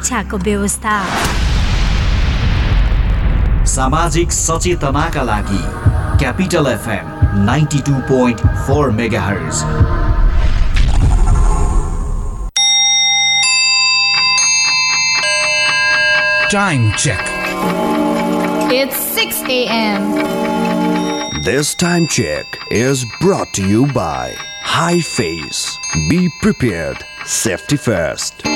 शिक्षाको व्यवस्था सामाजिक सचेतनाका लागि capital FM ninety two point four megahertz Time check. It's 6 a.m. This time check is brought to you by High Face. Be prepared. Safety first.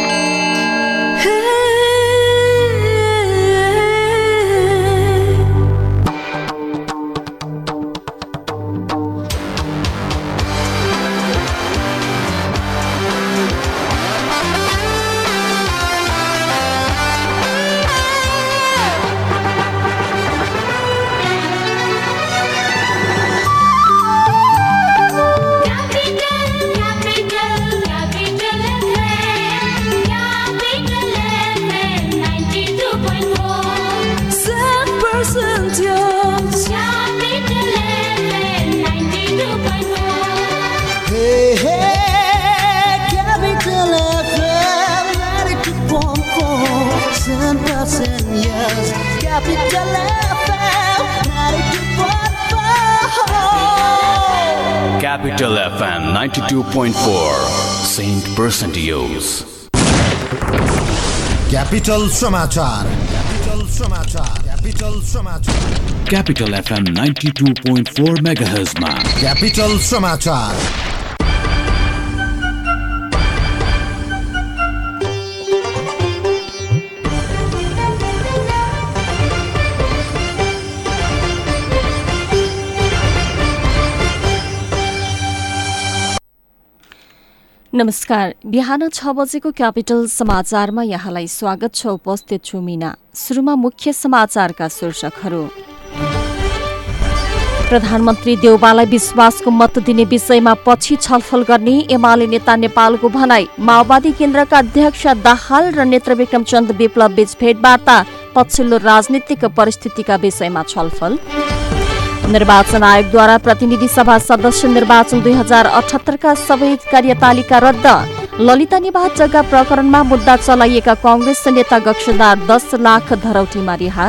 92.4 Saint Percentios. Capital समाचार Capital समाचार Capital समाचार Capital FM 92.4 MHz मा Capital नमस्कार। बिहान छ बजेको capital समाचारमा यहाँलाई स्वागत छ। उपस्थित छु मिना। सुरुमा मुख्य समाचारका शीर्षकहरू। प्रधानमन्त्री देउबालाई विश्वासको मत दिने विषयमा पछि छलफल गर्ने एमाले नेता नेपालको भनाई। माओवादी केन्द्रका अध्यक्ष दाहाल र नेत्रविक्रम चन्द विप्लव बीच भेटवार्ता पछिल्लो राजनीतिक परिस्थितिका विषयमा छलफल। निर्वाचन आयोगद्वारा प्रतिनिधि सभा सदस्य निर्वाचन दुई हजार अठहत्तरका सबै कार्यतालिका रद्द। ललिता निवास जग्गा प्रकरणमा मुद्दा चलाइएका कंग्रेस नेता गक्षदार दस लाख धरौटीमा रिहा।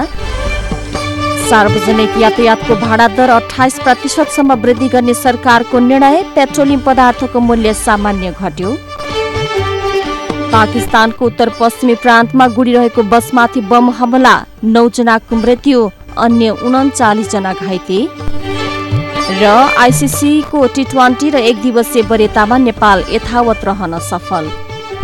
सार्वजनिक यातायातको भाडा दर अठाइस प्रतिशतसम्म वृद्धि गर्ने सरकारको निर्णय पेट्रोलियम पदार्थको मूल्य सामान्य घट्यो। पाकिस्तानको उत्तर पश्चिमी प्रान्तमा गुडिरहेको बसमाथि बम हमला नौजनाको मृत्यु अन्य उन्चालिसजना घाइते। र आइसिसीको टी ट्वेन्टी र एक दिवसीय वरियतामा नेपाल यथावत रहन सफल।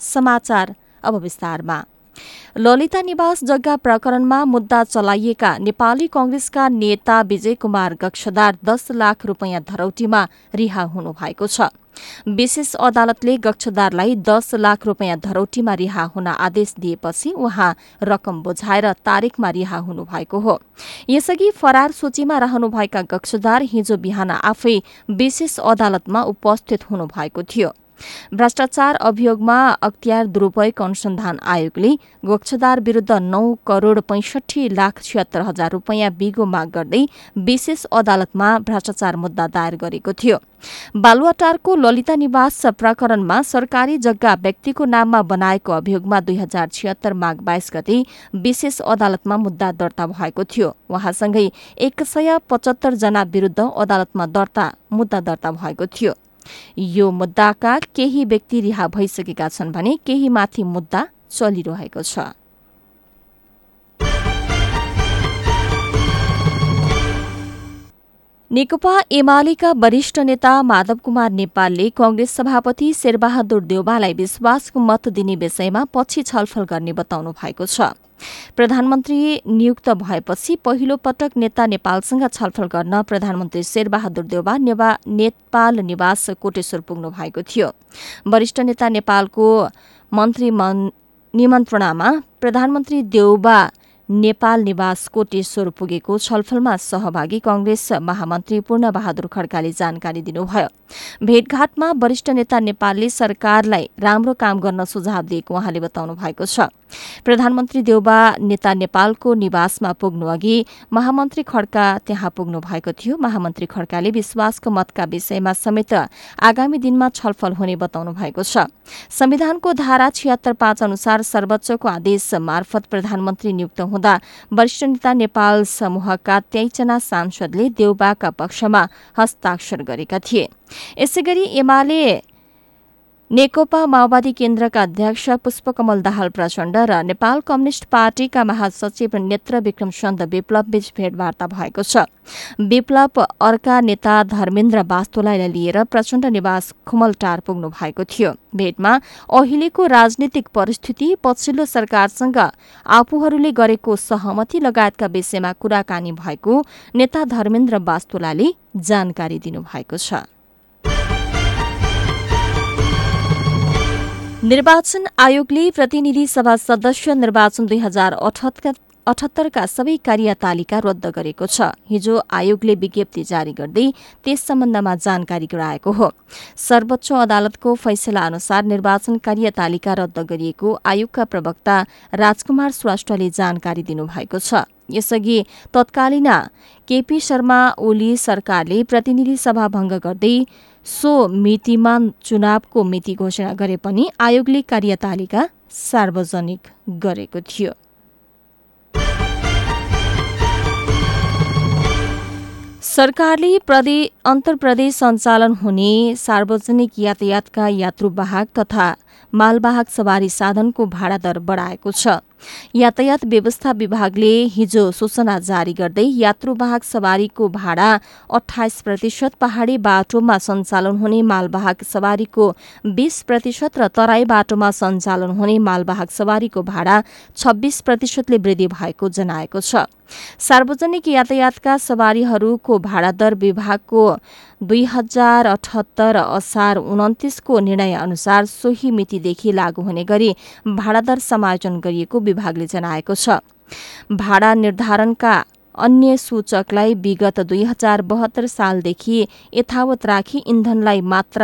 समाचार अब विस्तारमा। ललिता निवास जग्गा प्रकरणमा मुद्दा चलाइएका नेपाली कंग्रेसका नेता विजय कुमार गक्षदार दस लाख रूपियाँ धरौटीमा रिहा हुनुभएको छ। विशेष अदालतले गक्षदारलाई दस लाख रूपियाँ धरौटीमा रिहा हुन आदेश दिएपछि उहाँ रकम बुझाएर तारिकमा रिहा हुनुभएको हो। यसअघि फरार सूचीमा रहनुभएका गक्षदार हिजो बिहान आफै विशेष अदालतमा उपस्थित हुनुभएको थियो। भ्रष्टाचार अभियोगमा अख्तियार दुरूपयोग अनुसन्धान आयोगले गोक्षदार विरूद्ध नौ करोड़ पैंसठी लाख छिहत्तर हजार रूपियाँ बिगो माग गर्दै विशेष अदालतमा भ्रष्टाचार मुद्दा दायर गरेको थियो। बालुवाटारको ललिता निवास प्रकरणमा सरकारी जग्गा व्यक्तिको नाममा बनाएको अभियोगमा दुई हजार छिहत्तर माघ बाइस गते विशेष अदालतमा मुद्दा दर्ता भएको थियो। उहाँसँगै एक सय पचहत्तर जना विरूद्ध अदालतमा दर्ता मुद्दा दर्ता भएको थियो। यो मुद्दाका केही व्यक्ति रिहा भइसकेका छन् भने केही माथि मुद्दा चलिरहेको छ। नेकपा एमालेका वरिष्ठ नेता माधव कुमार नेपालले कंग्रेस सभापति शेरबहादुर देउबालाई विश्वासको मत दिने विषयमा पछि छलफल गर्ने बताउनु भएको छ। प्रधानमन्त्री नियुक्त भएपछि पहिलो पटक नेता नेपालसँग छलफल गर्न प्रधानमन्त्री शेरबहादुर नेवा नेपाल निवास कोटेश्वर पुग्नु भएको थियो। वरिष्ठ नेता नेपालको मन्त्री निमन्त्रणामा प्रधानमन्त्री देउबा नेपाल निवास कोटेश्वर पुगेको छलफलमा सहभागी कंग्रेस महामन्त्री पूर्णबहादुर खड्काले जानकारी दिनुभयो। भेटघाटमा वरिष्ठ नेता नेपालले सरकारलाई राम्रो काम गर्न सुझाव दिएको उहाँले बताउनु भएको छ। प्रधानमन्त्री देउबा नेता नेपालको निवासमा पुग्नु अघि महामन्त्री खड्का त्यहाँ पुग्नु भएको थियो। महामन्त्री खड्काले विश्वासको मतका विषयमा समेत आगामी दिनमा छलफल हुने बताउनु भएको छ। संविधानको धारा छिहत्तर पाँच अनुसार सर्वोच्चको आदेश मार्फत प्रधानमन्त्री नियुक्त हुँदा वरिष्ठ नेता नेपाल समूहका तेइसजना सांसदले देउबाका पक्षमा हस्ताक्षर गरेका थिए। यसैगरी एमाले नेकपा माओवादी केन्द्रका अध्यक्ष पुष्पकमल दाहाल प्रचण्ड र नेपाल कम्युनिष्ट पार्टीका महासचिव नेत्र विक्रम चन्द विप्लव बीच भेटवार्ता भएको छ। विप्लव अर्का नेता धर्मेन्द्र बास्तोलाई लिएर प्रचण्ड निवास खुमलटार पुग्नु भएको थियो। भेटमा अहिलेको राजनीतिक परिस्थिति पछिल्लो सरकारसँग आफूहरूले गरेको सहमति लगायतका विषयमा कुराकानी भएको नेता धर्मेन्द्र बास्तोलाले जानकारी दिनुभएको छ। निर्वाचन आयोगले प्रतिनिधि सभा सदस्य निर्वाचन दुई हजार अठहत्तरका सबै कार्यतालिका रद्द गरेको छ। हिजो आयोगले विज्ञप्ति जारी गर्दै त्यस सम्बन्धमा जानकारी गराएको हो। सर्वोच्च अदालतको फैसला अनुसार निर्वाचन कार्यतालिका रद्द गरिएको आयोगका प्रवक्ता राजकुमार श्रेष्ठले जानकारी दिनुभएको छ। यसअघि तत्कालीन केपी शर्मा ओली सरकारले प्रतिनिधि सभा भंग गर्दै सो मितिमा चुनावको मिति घोषणा गरे पनि आयोगले कार्यतालिका सार्वजनिक गरेको थियो। सरकारले प्रदे अन्तर्प्रदेश सञ्चालन हुने सार्वजनिक यातायातका यात्रुवाहक तथा मालवाहक सवारी साधनको भाडा दर बढाएको छ। यातायात व्यवस्था विभागले हिजो सूचना जारी गर्दै यात्रुवाहक सवारीको भाडा अठाइस प्रतिशत पहाड़ी बाटोमा सञ्चालन हुने मालवाहक सवारीको बीस प्रतिशत र तराई बाटोमा सञ्चालन हुने मालवाहक सवारीको भाडा छब्बीस प्रतिशतले वृद्धि भएको जनाएको छ। सार्वजनिक यातायातका सवारीहरूको भाडा दर विभागको दुई हजार अठहत्तर असार उन्तिसको निर्णय अनुसार सोही मितिदेखि लागू हुने गरी भाडादर समायोजन गरिएको विभागले जनाएको छ। भाडा निर्धारणका अन्य सूचकलाई विगत दुई हजार बहत्तर सालदेखि यथावत राखी इन्धनलाई मात्र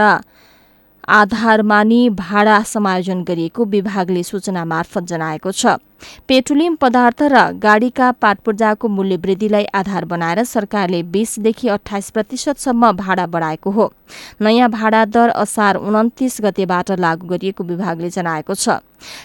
आधार मानि भाडा समायोजन गरिएको विभागले सूचना मार्फत जनाएको छ। पेट्रोलियम पदार्थ र गाड़ीका पाटपूर्जाको मूल्य वृद्धिलाई आधार बनाएर सरकारले बीसदेखि अठाइस प्रतिशतसम्म भाडा बढाएको हो। नयाँ भाडा दर असार उन्तिस गतेबाट लागू गरिएको विभागले जनाएको छ।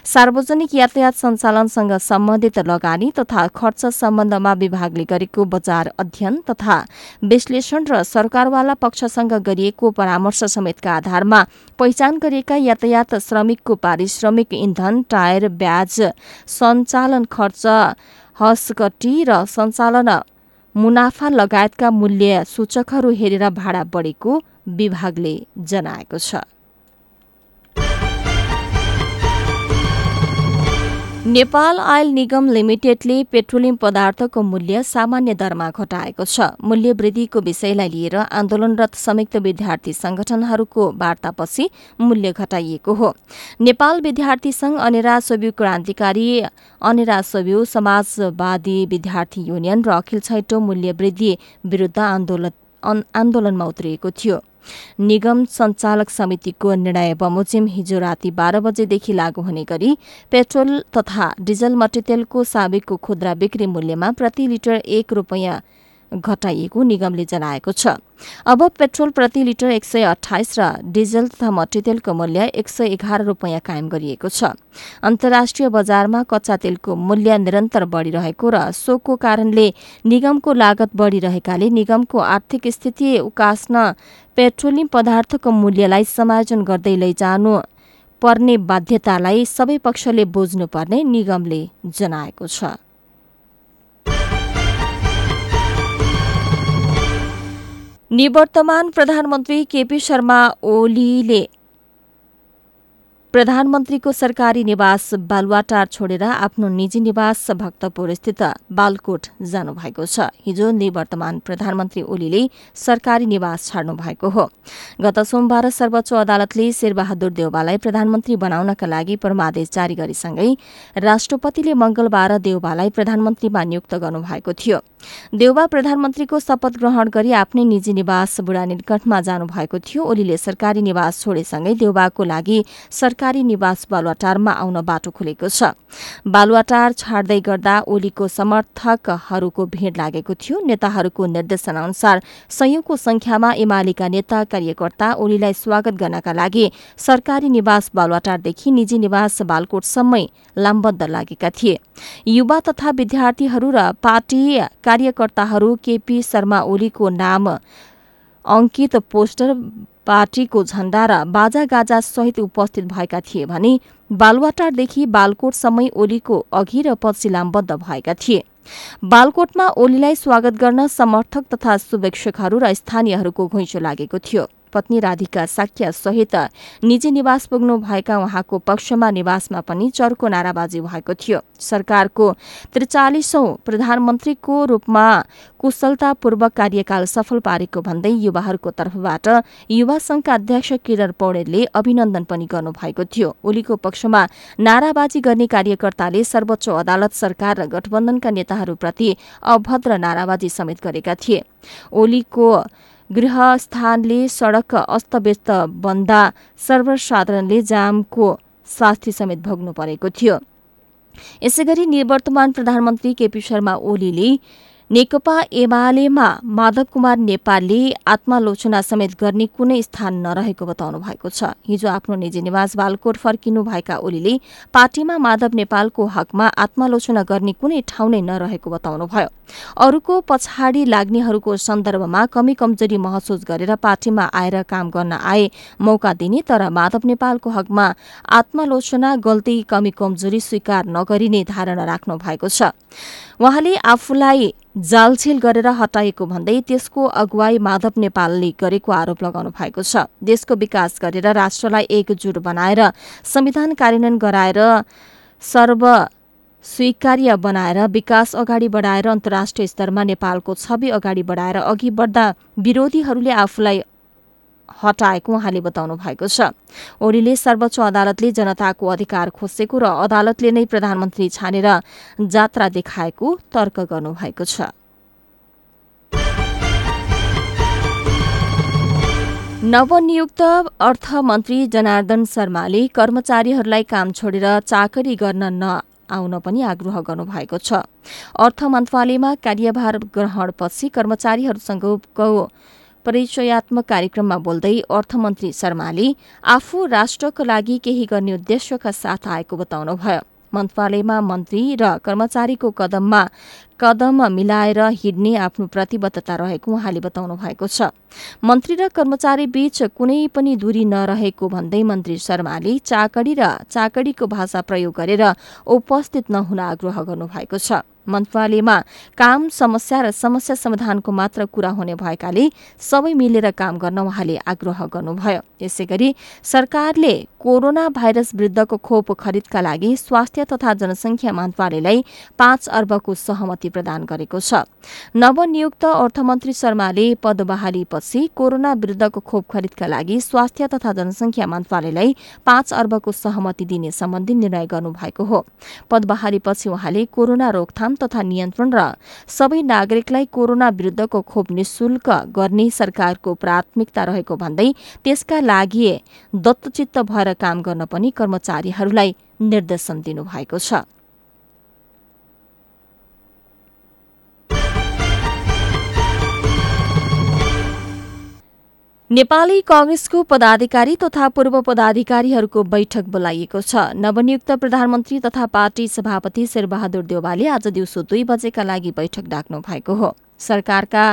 सार्वजनिक यातायात सञ्चालनसँग सम्बन्धित लगानी तथा खर्च सम्बन्धमा विभागले गरेको बजार अध्ययन तथा विश्लेषण र सरकारवाला पक्षसँग गरिएको परामर्श समेतका आधारमा पहिचान गरिएका यातायात श्रमिकको पारिश्रमिक इन्धन टायर ब्याज सञ्चालन खर्च हसकटी र सञ्चालन मुनाफा लगायतका मूल्य सूचकहरू हेरेर भाडा बढेको विभागले जनाएको छ। नेपाल आयल निगम लिमिटेडले पेट्रोलियम पदार्थको मूल्य सामान्य दरमा घटाएको छ। मूल्य वृद्धिको विषयलाई लिएर आन्दोलनरत संयुक्त विद्यार्थी संगठनहरूको वार्तापछि मूल्य घटाइएको हो। नेपाल विद्यार्थी संघ अनेरा सोभ्यू क्रान्तिकारी अनेरा सोभ्यू समाजवादी विद्यार्थी युनियन र अखिल छैटौं मूल्य वृद्धि विरूद्ध आन्दोलन आन्दोलनमा उत्रिएको थियो। निगम सञ्चालक समितिको निर्णय बमोजिम हिजो राति बाह्र बजेदेखि लागू हुने गरी पेट्रोल तथा डिजल मट्टीतेलको साबिकको खुद्रा बिक्री मूल्यमा प्रति लिटर एक रूपियाँ घटाइएको निगमले जनाएको छ। अब पेट्रोल प्रति लिटर एक सय अठाइस र डिजल तथा मट्टीतेलको मूल्य एक सय एघार रूपियाँ कायम गरिएको छ। अन्तर्राष्ट्रिय बजारमा कच्चा तेलको मूल्य निरन्तर बढ़िरहेको र सोको कारणले निगमको लागत बढ़िरहेकाले निगमको आर्थिक स्थिति उकास्न पेट्रोलियम पदार्थको मूल्यलाई समायोजन गर्दै लैजानु पर्ने बाध्यतालाई सबै पक्षले बुझ्नुपर्ने निगमले जनाएको छ। निवर्तमान प्रधानमन्त्री केपी शर्मा ओलीले प्रधानमन्त्रीको सरकारी निवास बालुवाटार छोडेर आफ्नो निजी निवास भक्तपुर स्थित बालकोट जानुभएको छ। हिजो निवर्तमान प्रधानमन्त्री ओलीले सरकारी निवास छाड्नु भएको हो। गत सोमबार सर्वोच्च अदालतले शेरबहादुर देउबालाई प्रधानमन्त्री बनाउनका लागि परमादेश जारी गरेसँगै राष्ट्रपतिले मंगलबार देउबालाई प्रधानमन्त्रीमा नियुक्त गर्नुभएको थियो। देउबा प्रधानमन्त्रीको शपथ ग्रहण गरी आफ्नै निजी निवास बुढा निकटमा जानुभएको थियो। ओलीले सरकारी निवास छोडेसँगै देउबाको लागि सरकारी निवास बालुवाटारमा आउन बाटो खुलेको छ। बालुवाटार छाड्दै गर्दा ओलीको समर्थकहरूको भीड़ लागेको थियो। नेताहरूको निर्देशन अनुसार संयौंको संख्यामा एमालेका नेता कार्यकर्ता ओलीलाई स्वागत गर्नका लागि सरकारी निवास बालुवाटारदेखि निजी निवास बालकोटसम्मै लामबद्ध लागेका थिए। युवा तथा विद्यार्थीहरू र पार्टी कार्यकर्ताहरू केपी शर्मा ओलीको नाम अंकित पोस्टर पार्टीको झण्डा र बाजागाजा सहित उपस्थित भएका थिए भने बालुवाटारदेखि बालकोटसम्मै ओलीको अघि र पछि लामबद्ध भएका थिए। बालकोटमा ओलीलाई स्वागत गर्न समर्थक तथा शुभेच्छकहरू र स्थानीयहरूको घुइँचो लागेको थियो। पत्नी राधिका साक्या सहित निजी निवास पुग्नु भएका उहाँको पक्षमा निवासमा पनि चर्को नाराबाजी भएको थियो। सरकारको त्रिचालिसौं प्रधानमन्त्रीको रूपमा कुशलतापूर्वक कार्यकाल सफल पारेको भन्दै युवाहरूको तर्फबाट युवा संघका अध्यक्ष किरण पौडेलले अभिनन्दन पनि गर्नुभएको थियो। ओलीको पक्षमा नाराबाजी गर्ने कार्यकर्ताले सर्वोच्च अदालत सरकार र गठबन्धनका नेताहरूप्रति अभद्र नाराबाजी समेत गरेका थिए। ओलीको गृहस्थानले सड़क अस्तव्यस्त बन्दा सर्वसाधारणले जामको शास्ति समेत भोग्नु परेको थियो। यसैगरी निवर्तमान प्रधानमन्त्री केपी शर्मा ओलीले नेकपा एमालेमा माधव कुमार नेपालले आत्मालोचना समेत गर्ने कुनै स्थान नरहेको बताउनु भएको छ। हिजो आफ्नो निजी निवास बालकोट फर्किनु भएका ओलीले पार्टीमा माधव नेपालको हकमा आत्मालोचना गर्ने कुनै ठाउँ नै नरहेको बताउनुभयो अरूको पछाडि लाग्नेहरूको सन्दर्भमा कमी कमजोरी महसुस गरेर पार्टीमा आएर काम गर्न आए मौका दिने तर माधव नेपालको हकमा आत्मालोचना गल्ती कमी कमजोरी स्वीकार नगरिने धारणा राख्नु भएको छ। उहाँले आफूलाई जालछेल गरेर हटाएको भन्दै त्यसको अगुवाई माधव नेपालले गरेको आरोप लगाउनु भएको छ। देशको विकास गरेर राष्ट्रलाई एकजुट बनाएर संविधान कार्यान्वयन गराएर सर्व स्वीकार्य बनाएर विकास अगाडि बढाएर अन्तर्राष्ट्रिय स्तरमा नेपालको छवि अगाडि बढाएर अघि बढ्दा विरोधीहरूले आफूलाई हटाएको उहाँले बताउनु भएको छ। ओलीले सर्वोच्च अदालतले जनताको अधिकार खोसेको र अदालतले नै प्रधानमन्त्री छानेर जात्रा देखाएको तर्क गर्नुभएको छ। नवनियुक्त अर्थमन्त्री जनार्दन शर्माले कर्मचारीहरूलाई काम छोडेर चाकरी गर्न न आउन पनि आग्रह गर्नुभएको छ। अर्थ मन्त्रालयमा कार्यभार ग्रहणपछि कर्मचारीहरूसँगको परिचयात्मक कार्यक्रममा बोल्दै अर्थमन्त्री शर्माले आफू राष्ट्रको लागि केही गर्ने उद्देश्यका साथ आएको बताउनुभयो। मन्त्रालयमा मन्त्री र कर्मचारीको कदममा कदम मिलाएर हिँड्ने आफ्नो प्रतिबद्धता रहेको उहाँले बताउनु भएको छ। मन्त्री र कर्मचारी बीच कुनै पनि दूरी नरहेको भन्दै मन्त्री शर्माले चाकडी र चाकडीको भाषा प्रयोग गरेर उपस्थित नहुन आग्रह गर्नुभएको छ। मन्त्रालयमा काम समस्या र समस्या समाधानको मात्र कुरा हुने भएकाले सबै मिलेर काम गर्न उहाँले आग्रह गर्नुभयो। यसै गरी सरकारले कोरोना भाइरस विरुद्धको खोप खरिदका लागि स्वास्थ्य तथा जनसंख्या मन्त्रालयलाई पाँच अर्बको सहमति प्रदान गरेको छ। नवनियुक्त अर्थमन्त्री शर्माले पद बहालीपछि कोरोना विरुद्धको खोप खरिदका लागि स्वास्थ्य तथा जनसंख्या मन्त्रालयलाई पाँच अर्बको सहमति दिने सम्बन्धी निर्णय गर्नुभएको हो। पद बहालीपछि उहाँले कोरोना रोकथाम तथा नियन्त्रण र सबै नागरिकलाई कोरोना विरुद्धको खोप निशुल्क गर्ने सरकारको प्राथमिकता रहेको भन्दै त्यसका लागि दत्तचित्त भएर काम गर्न पनि कर्मचारीहरूलाई निर्देशन दिनुभएको छ। नेपाली कांग्रेसको पदाधिकारी तथा पूर्व पदाधिकारीहरूको बैठक बोलाइएको छ। नवनियुक्त प्रधानमन्त्री तथा पार्टी सभापति शेरबहादुर देवालले आज दिउँसो दुई बजेका लागि बैठक डाक्नु भएको हो। सरकारका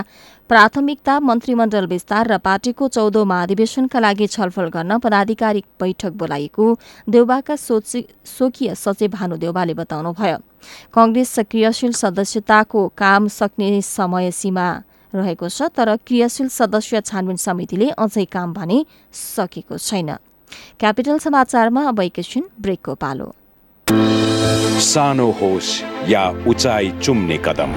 प्राथमिकता मन्त्रीमण्डल विस्तार र पार्टीको चौधौं महाधिवेशनका लागि छलफल गर्न पदाधिकारी बैठक बोलाइएको देउबाका स्वकीय सचिव भानु देउबाले बताउनुभयो। कंग्रेस क्रियाशील सदस्यताको काम सक्ने समय सीमा रहेको छ तर क्रियाशील सदस्य छानबिन समितिले अझै काम भने सकेको छैन। क्यापिटल समाचारमा अब एकैछिन ब्रेकको पालो। सानो होस् या उचाइ चुम्ने कदम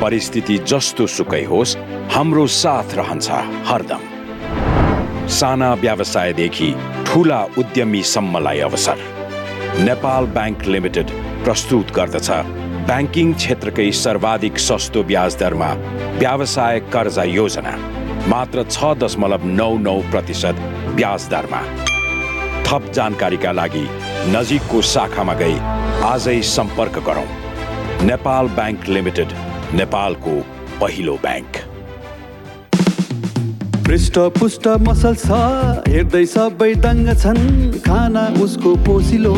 परिस्थिति जस्तो सुकै होस् हाम्रो साथ रहन्छ हरदम। साना व्यवसायदेखि ठुला उद्यमीसम्मलाई अवसर। नेपाल ब्याङ्क लिमिटेड प्रस्तुत गर्दछ ब्याङ्किङ क्षेत्रकै सर्वाधिक सस्तो ब्याज दरमा व्यवसाय कर्जा योजना मात्र छ दशमलव नौ नौ प्रतिशत ब्याज दरमा। थप जानकारीका लागि नजिकको शाखामा गई आजै सम्पर्क गरौँ। नेपाल ब्याङ्क लिमिटेड नेपालको पहिलो ब्याङ्क। पृष्ठ पुष्ट मसल छ। हेर्दै सबै दङ्ग छन्। खाना उसको पोसिलो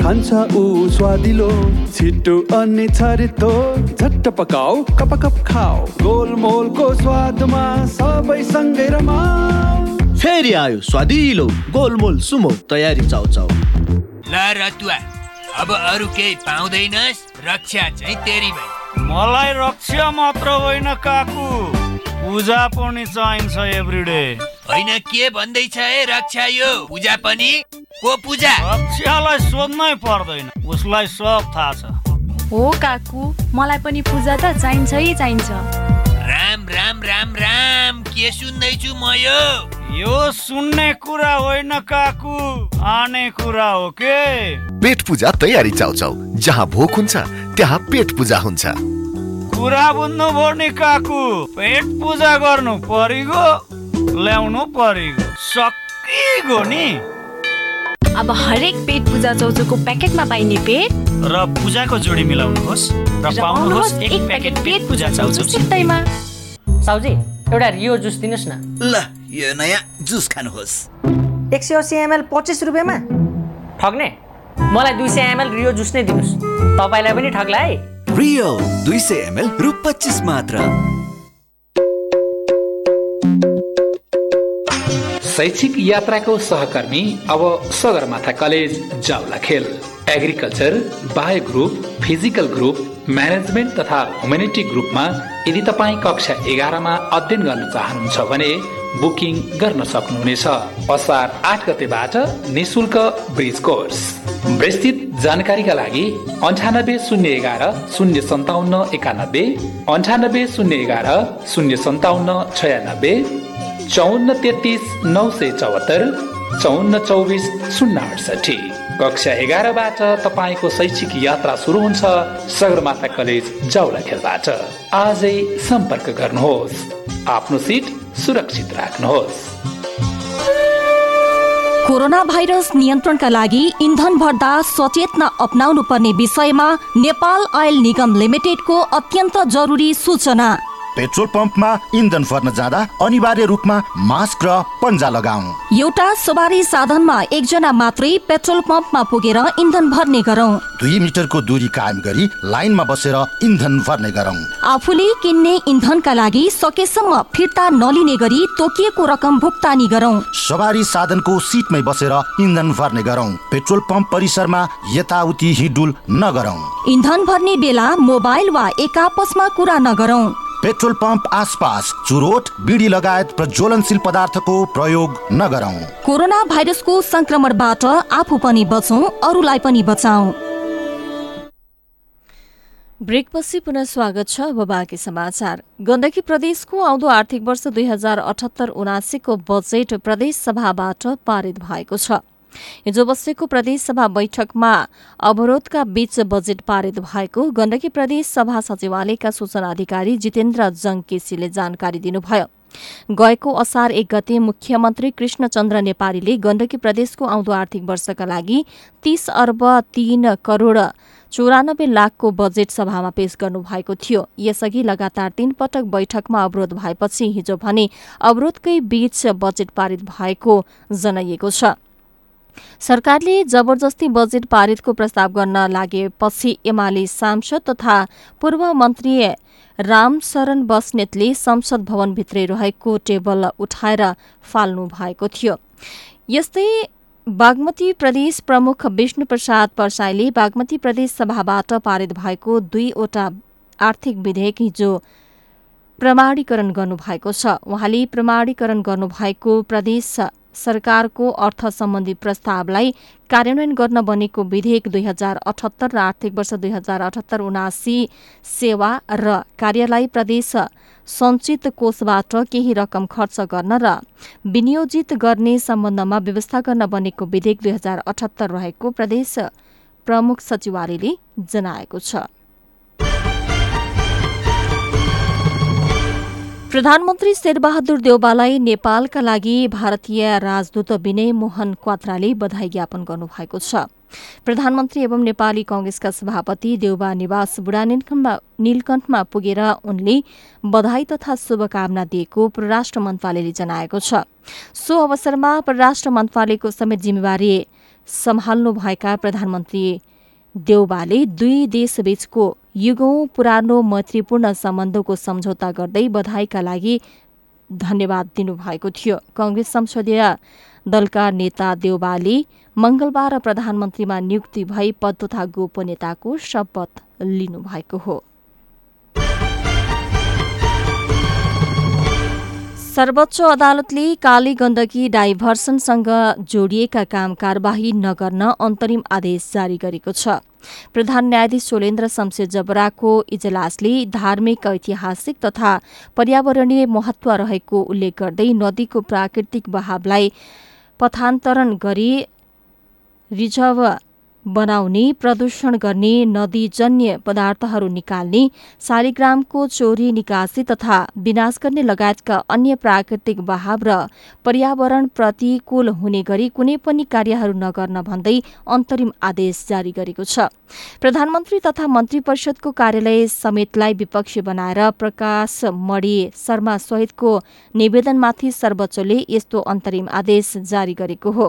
खान्छ ऊ स्वादिलो। छिटो अनि छरितो झट्ट पकाऊ कप कप खाऊ। गोलमोलको स्वादमा सबै सँगै रमाऊ। फेरि आयो स्वादिलो गोलमोल सुमो तयारी चाउ चाउ ल रतुवा अब अरू केही पाउँदैनस्। रक्षा चाहिँ तेरी भाइ मलाई रक्षा मात्र होइन काकु। पूजा पनि चाहिन्छ एभ्रिडे होइन के भन्दैछ है रक्षा यो? पूजा पनि? को पूजा? रक्षालाई सोध्नै पर्दैन उसलाई सब थाहा छ। हो काकु मलाई पनि पूजा त चाहिन्छ है चाहिन्छ। राम राम राम राम के सुन्दैछु म यो? यो सुन्ने कुरा होइन काकु आने कुरा हो के? पेट पूजा तयारी चाउचाउ। जहाँ भोक हुन्छ त्यहाँ पेट पूजा हुन्छ। कुरा बुझ्नु पर्ने काकु। पेट पूजा गर्नु परिगो ल्याउनु परिगो। सकिगो नि। अब हरेक पेट पूजा चौचोको प्याकेटमा पाइने पेट। र पूजाको जोडी मिलाउनुहोस् र पाउनुहोस् एक प्याकेट पेट पूजा चाउचाउ सित्तैमा साउजी एउटा रियो जुस दिनुहोस् न। ल यो नयाँ जुस खानुहोस्। एक सय अस्सी एमएल पच्चिस रुपियाँमा। ठग्ने? मलाई दुई सय एमएल रियो जुस नै दिनुहोस्। तपाईँलाई पनि ठग्ला है। रियल दुई सय एमएल रु पच्चिस मात्र। शैक्षिक यात्राको सहकर्मी अब सगरमाथा कलेज जाउला खेल। Agriculture bio group physical group management तथा ह्युमेनिटी ग्रुपमा यदि तपाईँ कक्षा एघारमा अध्ययन गर्न चाहनुहुन्छ भने बुकिङ गर्न सक्नुहुनेछ। असार आठ गतेबाट निशुल्क ब्रिज कोर्स। विस्तृत जानकारीका लागि अन्ठानब्बे शून्य एघार शून्य सन्ताउन्न एकानब्बे अन्ठानब्बे शून्य एघार शून्य सन्ताउन्न छयानब्बे चौन्न तेत्तिस नौ सय चौहत्तर चौन्न चौबिस शून्य अडसठी कक्षा एघारबाट तपाईँको शैक्षिक यात्रा सुरु हुन्छ सगरमाथा कलेज जाउला खेलबाट आजै सम्पर्क गर्नुहोस्। आफ्नो सिट सुरक्षित राख्नुहोस्। कोरोना भाइरस नियन्त्रणका लागि इन्धन भर्दा सचेतना अप्नाउनु पर्ने विषयमा नेपाल आयल निगम लिमिटेडको अत्यन्त जरुरी सूचना। पेट्रोल पम्पमा इन्धन भर्न जाँदा अनिवार्य रूपमा मास्क र पन्जा लगाऊ। एउटा सवारी साधनमा एकजना मात्रै पेट्रोल पम्पमा पुगेर इन्धन भर्ने गरौँ। दुई मिटरको दूरी कायम गरी लाइनमा बसेर इन्धन भर्ने गरौँ। आफूले किन्ने इन्धनका लागि सकेसम्म फिर्ता नलिने गरी तोकिएको रकम भुक्तानी गरौँ। सवारी साधनको सिटमै बसेर इन्धन भर्ने गरौँ। पेट्रोल पम्प परिसरमा यताउति हिडुल नगरौँ। इन्धन भर्ने बेला मोबाइल वा एक आपसमा कुरा नगरौँ। पेट्रोल पम्प आसपास चुरोट बिडी लगायत प्रज्वलनशील पदार्थको प्रयोग नगरौँ। कोरोना भाइरसको संक्रमणबाट आफू पनि बचौँ अरूलाई पनि बचाऊ ब्रेकपछि पुनः स्वागत छ अब बाँकी समाचार। गण्डकी प्रदेशको आउँदो आर्थिक वर्ष दुई हजार अठहत्तर उनासीको बजेट प्रदेश सभाबाट पारित भएको छ। हिजो बसेको प्रदेश सभा बैठकमा अवरोधका बीच बजेट पारित भएको गण्डकी प्रदेश सभा सचिवालयका सूचना अधिकारी जितेन्द्र जङ जानकारी दिनुभयो। गएको असार एक गते मुख्यमन्त्री कृष्णचन्द्र नेपालीले गण्डकी प्रदेशको आउँदो आर्थिक वर्षका लागि तीस अर्ब तीन करोड़ चौरानब्बे लाखको बजेट सभामा पेश गर्नुभएको थियो। यसअघि लगातार तीन पटक बैठकमा अवरोध भएपछि हिजो भने अवरोधकै बीच बजेट पारित भएको जनाइएको छ। सरकारले जबरजस्ती बजेट पारितको प्रस्ताव गर्न लागेपछि एमाले सांसद तथा पूर्व मन्त्री रामशरण बस्नेतले संसद भवनभित्रै रहेको टेबल उठाएर फाल्नु भएको थियो। यस्तै बागमती प्रदेश प्रमुख विष्णु प्रसाद परसाईले बागमती प्रदेश सभाबाट पारित भएको दुईवटा आर्थिक विधेयक हिजो प्रमाणीकरण गर्नुभएको छ। उहाँले प्रमाणीकरण गर्नुभएको प्रदेश सरकारको अर्थ सम्बन्धी प्रस्तावलाई कार्यान्वयन गर्न बनेको विधेयक दुई हजार अठहत्तर र आर्थिक वर्ष दुई हजार अठहत्तर उनासी सेवा र कार्यलाई प्रदेश सञ्चित कोषबाट केही रकम खर्च गर्न र विनियोजित गर्ने सम्बन्धमा व्यवस्था गर्न बनेको विधेयक दुई हजार अठहत्तर रहेको प्रदेश प्रमुख सचिवालयले जनाएको छ। प्रधानमन्त्री शेरबहादुर देउबालाई नेपालका लागि भारतीय राजदूत विनय मोहन क्वात्राले बधाई ज्ञापन गर्नुभएको छ। प्रधानमन्त्री एवं नेपाली कंग्रेसका सभापति देउबा निवास बुढा नीलकण्ठमा पुगेर उनले बधाई तथा शुभकामना दिएको परराष्ट्र मन्त्रालयले जनाएको छ। सो अवसरमा परराष्ट्र मन्त्रालयको समेत जिम्मेवारी सम्हाल्नुभएका प्रधानमन्त्री देउबाले दुई देशबीचको युगौं पुरानो मैत्रीपूर्ण सम्बन्धको सम्झौता गर्दै बधाईका लागि धन्यवाद दिनुभएको थियो। कंग्रेस संसदीय दलका नेता देउबाले मंगलबार प्रधानमन्त्रीमा नियुक्ति भई पद तथा गोपनीयताको शपथ लिनुभएको हो। सर्वोच्च अदालतले काली गण्डकी डाइभर्सनसँग जोडिएका काम कारवाही नगर्न अन्तरिम आदेश जारी गरेको छ। प्रधान न्यायाधीश सोलेन्द्र शमशेर जबराको इजलासले धार्मिक ऐतिहासिक तथा पर्यावरणीय महत्व रहेको उल्लेख गर्दै नदीको प्राकृतिक बहावलाई पथान्तरण गरी रिजर्भ बनाउने प्रदूषण गर्ने नदीजन्य पदार्थहरू निकाल्ने शालिग्रामको चोरी निकासी तथा विनाश गर्ने लगायतका अन्य प्राकृतिक बहाव र पर्यावरण प्रतिकूल हुने गरी कुनै पनि कार्यहरू नगर्न भन्दै अन्तरिम आदेश जारी गरेको छ। प्रधानमन्त्री तथा मन्त्री परिषदको कार्यालय समेतलाई विपक्षी बनाएर प्रकाश मणि शर्मा सहितको निवेदनमाथि सर्वोच्चले यस्तो अन्तरिम आदेश जारी गरेको हो।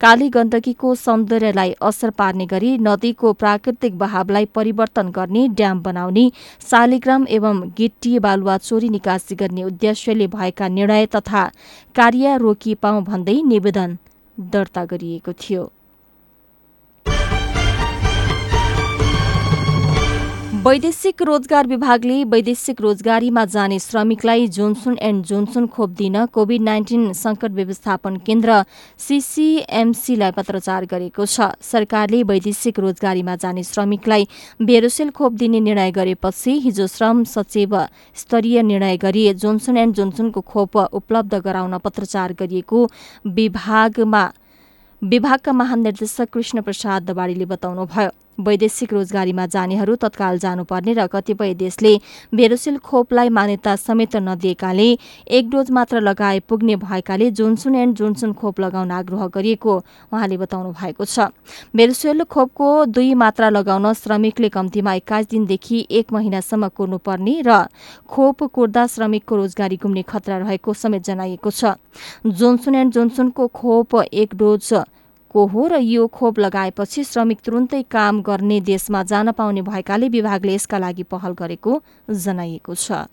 काली गण्डकीको सौन्दर्यलाई असर पार्ने गरी नदीको प्राकृतिक बहावलाई परिवर्तन गर्ने ड्याम बनाउने शालिग्राम एवं गिट्टी बालुवा चोरी निकासी गर्ने उद्देश्यले भएका निर्णय तथा कार्य रोकी पाउँ भन्दै निवेदन दर्ता गरिएको थियो। वैदेशिक रोजगार विभागले वैदेशिक रोजगारीमा जाने श्रमिकलाई जोन्सन एण्ड जोन्सन खोप दिन कोविड नाइन्टिन संकट व्यवस्थापन केन्द्र सीसीएमसीलाई पत्रचार गरेको छ। सरकारले वैदेशिक रोजगारीमा जाने श्रमिकलाई बेरोसेल खोप दिने निर्णय गरेपछि हिजो श्रम सचिव स्तरीय निर्णय गरी जोन्सन एण्ड जोन्सनको खोप उपलब्ध गराउन पत्रचार गरिएको विभागमा विभागका महानिर्देशक कृष्ण प्रसाद दवाड़ीले बताउनुभयो। वैदेशिक रोजगारीमा जानेहरू तत्काल जानुपर्ने र कतिपय देशले बेरोसिल खोपलाई मान्यता समेत नदिएकाले एक डोज मात्र लगाए पुग्ने भएकाले जोन्सन एन्ड जोन्सन खोप लगाउन आग्रह गरिएको उहाँले बताउनु भएको छ। बेरोसिल खोपको दुई मात्रा लगाउन श्रमिकले कम्तीमा एक्काइस दिनदेखि एक महिनासम्म कुर्नुपर्ने र खोप कुर्दा श्रमिकको रोजगारी गुम्ने खतरा रहेको समेत जनाइएको छ। जोन्सन एन्ड जोन्सनको खोप एक डोज को हो र यो खोप लगाएपछि श्रमिक तुरुन्तै काम गर्ने देशमा जान पाउने भएकाले विभागले यसका लागि पहल गरेको जनाइएको छ।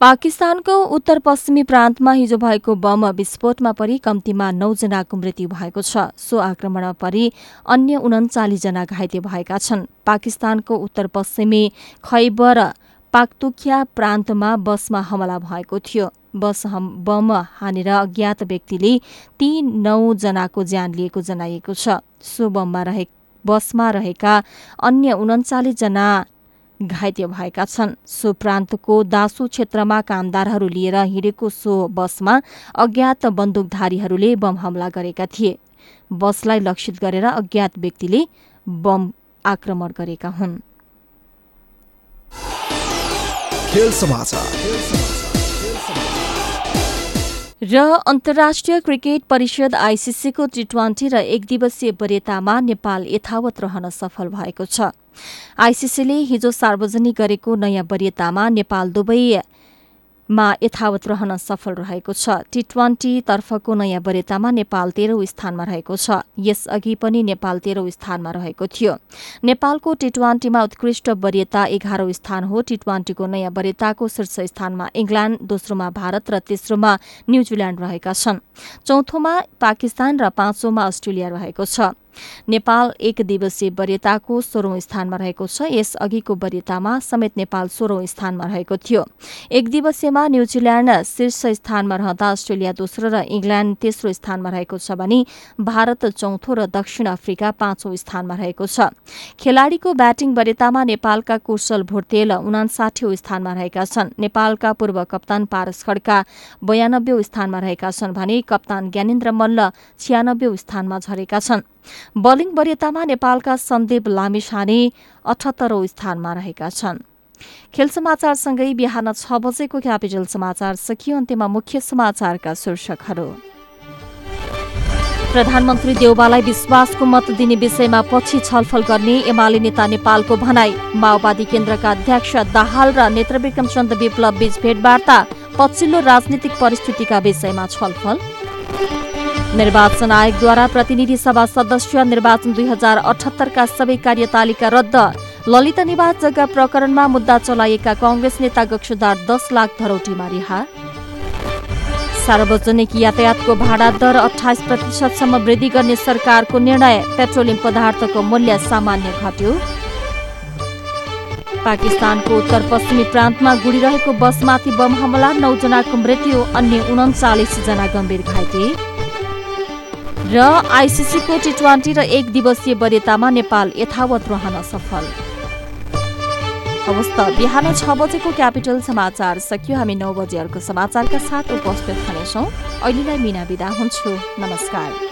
पाकिस्तानको उत्तर पश्चिमी प्रान्तमा हिजो भएको बम विस्फोटमा परि कम्तीमा नौजनाको मृत्यु भएको छ। सो आक्रमणमा परि अन्य उन्चालिसजना घाइते भएका छन्। पाकिस्तानको उत्तर पश्चिमी खैबर पाक्तुख्या प्रान्तमा बसमा हमला भएको थियो। बस बम हानेर अज्ञात व्यक्तिले ती नौजनाको ज्यान लिएको जनाइएको छ। सो बममा रहे बसमा रहेका अन्य उन्चालिसजना घाइते भएका छन्। सो प्रान्तको दासु क्षेत्रमा कामदारहरू लिएर हिँडेको सो बसमा अज्ञात बन्दुकधारीहरूले बम हमला गरेका थिए। बसलाई लक्षित गरेर अज्ञात व्यक्तिले बम आक्रमण गरेका हुन्। खेल समाचार। र अन्तर्राष्ट्रिय क्रिकेट परिषद आइसिसीको टी ट्वेन्टी र एक दिवसीय वरियतामा नेपाल यथावत रहन सफल भएको छ। आइसिसीले हिजो सार्वजनिक गरेको नयाँ वरियतामा नेपाल दुवैमा यथावत रहन सफल रहेको छ। टी ट्वेन्टी तर्फको नयाँ वरियतामा नेपाल तेह्रौं स्थानमा रहेको छ। यसअघि पनि नेपाल तेह्रौं स्थानमा रहेको थियो। नेपालको टी ट्वेन्टीमा उत्कृष्ट वरियता एघारौं स्थान हो। टी ट्वेन्टीको नयाँ वरियताको शीर्ष स्थानमा इङ्ल्याण्ड दोस्रोमा भारत र तेस्रोमा न्यूजील्याण्ड रहेका छन्। चौथोमा पाकिस्तान र पाँचौंमा अस्ट्रेलिया रहेको छ। नेपाल एक दिवसीय वरियताको सोह्रौं स्थानमा रहेको छ। यस अघिको वरियतामा समेत नेपाल सोह्रौं स्थानमा रहेको थियो। एक दिवसीयमा न्यूजील्याण्ड शीर्ष स्थानमा रहँदा अस्ट्रेलिया दोस्रो र इङ्ल्याण्ड तेस्रो स्थानमा रहेको छ भने भारत चौथो र दक्षिण अफ्रिका पाँचौं स्थानमा रहेको छ। खेलाड़ीको ब्याटिङ वरियतामा नेपालका कुशल भोटेल उनासाठी स्थानमा रहेका छन्। नेपालका पूर्व कप्तान पारस खड्का बयानब्बे स्थानमा रहेका छन् भने कप्तान ज्ञानेन्द्र मल्ल छियानब्बे स्थानमा झरेका छन्। बलिङ वरियतामा नेपालका सन्दीप लामिछाने अठहत्तरौं स्थानमा रहेका छन्। खेल समाचारसँगै बिहान छ बजेको क्यापिटल समाचार सकियो। अन्त्यमा मुख्य समाचारका शीर्षकहरू। प्रधानमन्त्री देउबालाई विश्वासको मत दिने विषयमा पछि छलफल गर्ने एमाले नेता नेपालको भनाई। माओवादी केन्द्रका अध्यक्ष दाहाल र नेत्रविक्रम चन्द विप्लव बीच भेटवार्ता पछिल्लो राजनीतिक परिस्थितिका विषयमा छलफल। निर्वाचन आयोगद्वारा प्रतिनिधि सभा सदस्य निर्वाचन दुई हजार अठहत्तरका सबै कार्यतालिका रद्द। ललित निवास जग्गा प्रकरणमा मुद्दा चलाइएका कंग्रेस नेता गक्षदार दस लाख धरौटीमा रिहा। सार्वजनिक यातायातको भाडा दर अठाइस प्रतिशतसम्म वृद्धि गर्ने सरकारको निर्णय पेट्रोलियम पदार्थको मूल्य सामान्य घट्यो। पाकिस्तानको उत्तर पश्चिमी प्रान्तमा गुडिरहेको बसमाथि बम हमला नौजनाको मृत्यु अन्य उन्चालिस जना गम्भीर घाइते। र आइसिसीको टी ट्वेन्टी र एक दिवसीय वरियतामा नेपाल यथावत रहन सफल। हवस् त बिहान छ बजेको क्यापिटल समाचार सकियो। हामी नौ बजे अर्को समाचारका साथ उपस्थित हुनेछौँ। अहिलेलाई मिना बिदा हुन्छु। नमस्कार।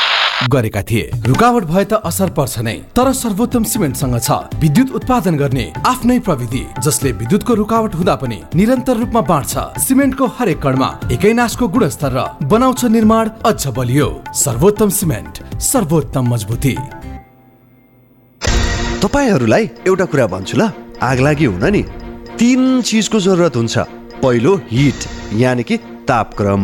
गरेका थिए। रुकावट भए त असर पर्छ नै तर सर्वोत्तम सिमेन्टसँग छ। विद्युत उत्पादन गर्ने आफ्नै प्रविधि जसले विद्युतको रुकावट हुँदा पनि निरन्तर रूपमा बाँड्छ। सिमेन्टको हरेक कणमा एकै नासको गुणस्तर र बनाउँछ निर्माण अझ बलियो। सर्वोत्तम सिमेन्ट सर्वोत्तम मजबुती। तपाईँहरूलाई एउटा कुरा भन्छु ल। आग लागि हुन नि। तिन चिजको जरुरत हुन्छ। पहिलो हिट यानि कि तापक्रम।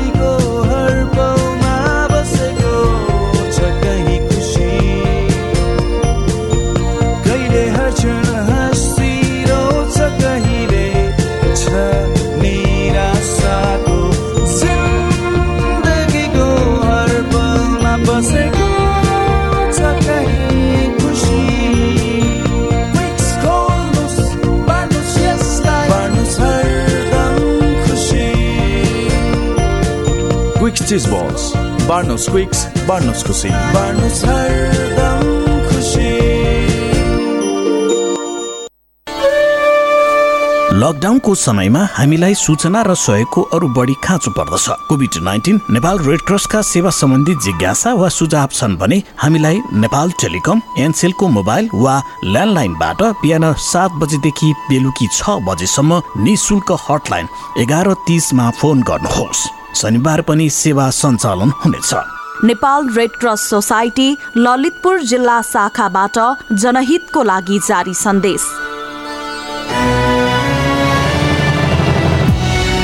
चिज बल्स बार्नुहोस् क्विक्स बार्नुहोस् खुसी बाँड्नुहोस् हरदम खुसी लकडाउनको समयमा हामीलाई सूचना र सहयोगको अरू बढी खाँचो पर्दछ। कोभिड नाइन्टिन नेपाल रेड क्रसका सेवा सम्बन्धी जिज्ञासा वा सुझाव छन् भने हामीलाई नेपाल टेलिकम एनसेलको मोबाइल वा ल्यान्डलाइनबाट बिहान सात बजेदेखि बेलुकी छ बजेसम्म निशुल्क हटलाइन। एघार तिसमा फोन गर्नुहोस्। शनिबार पनि सेवा सञ्चालन हुनेछ। Nepal red cross society Lalitpur जिल्ला शाखाबाट जनहितको लागि जारी सन्देश।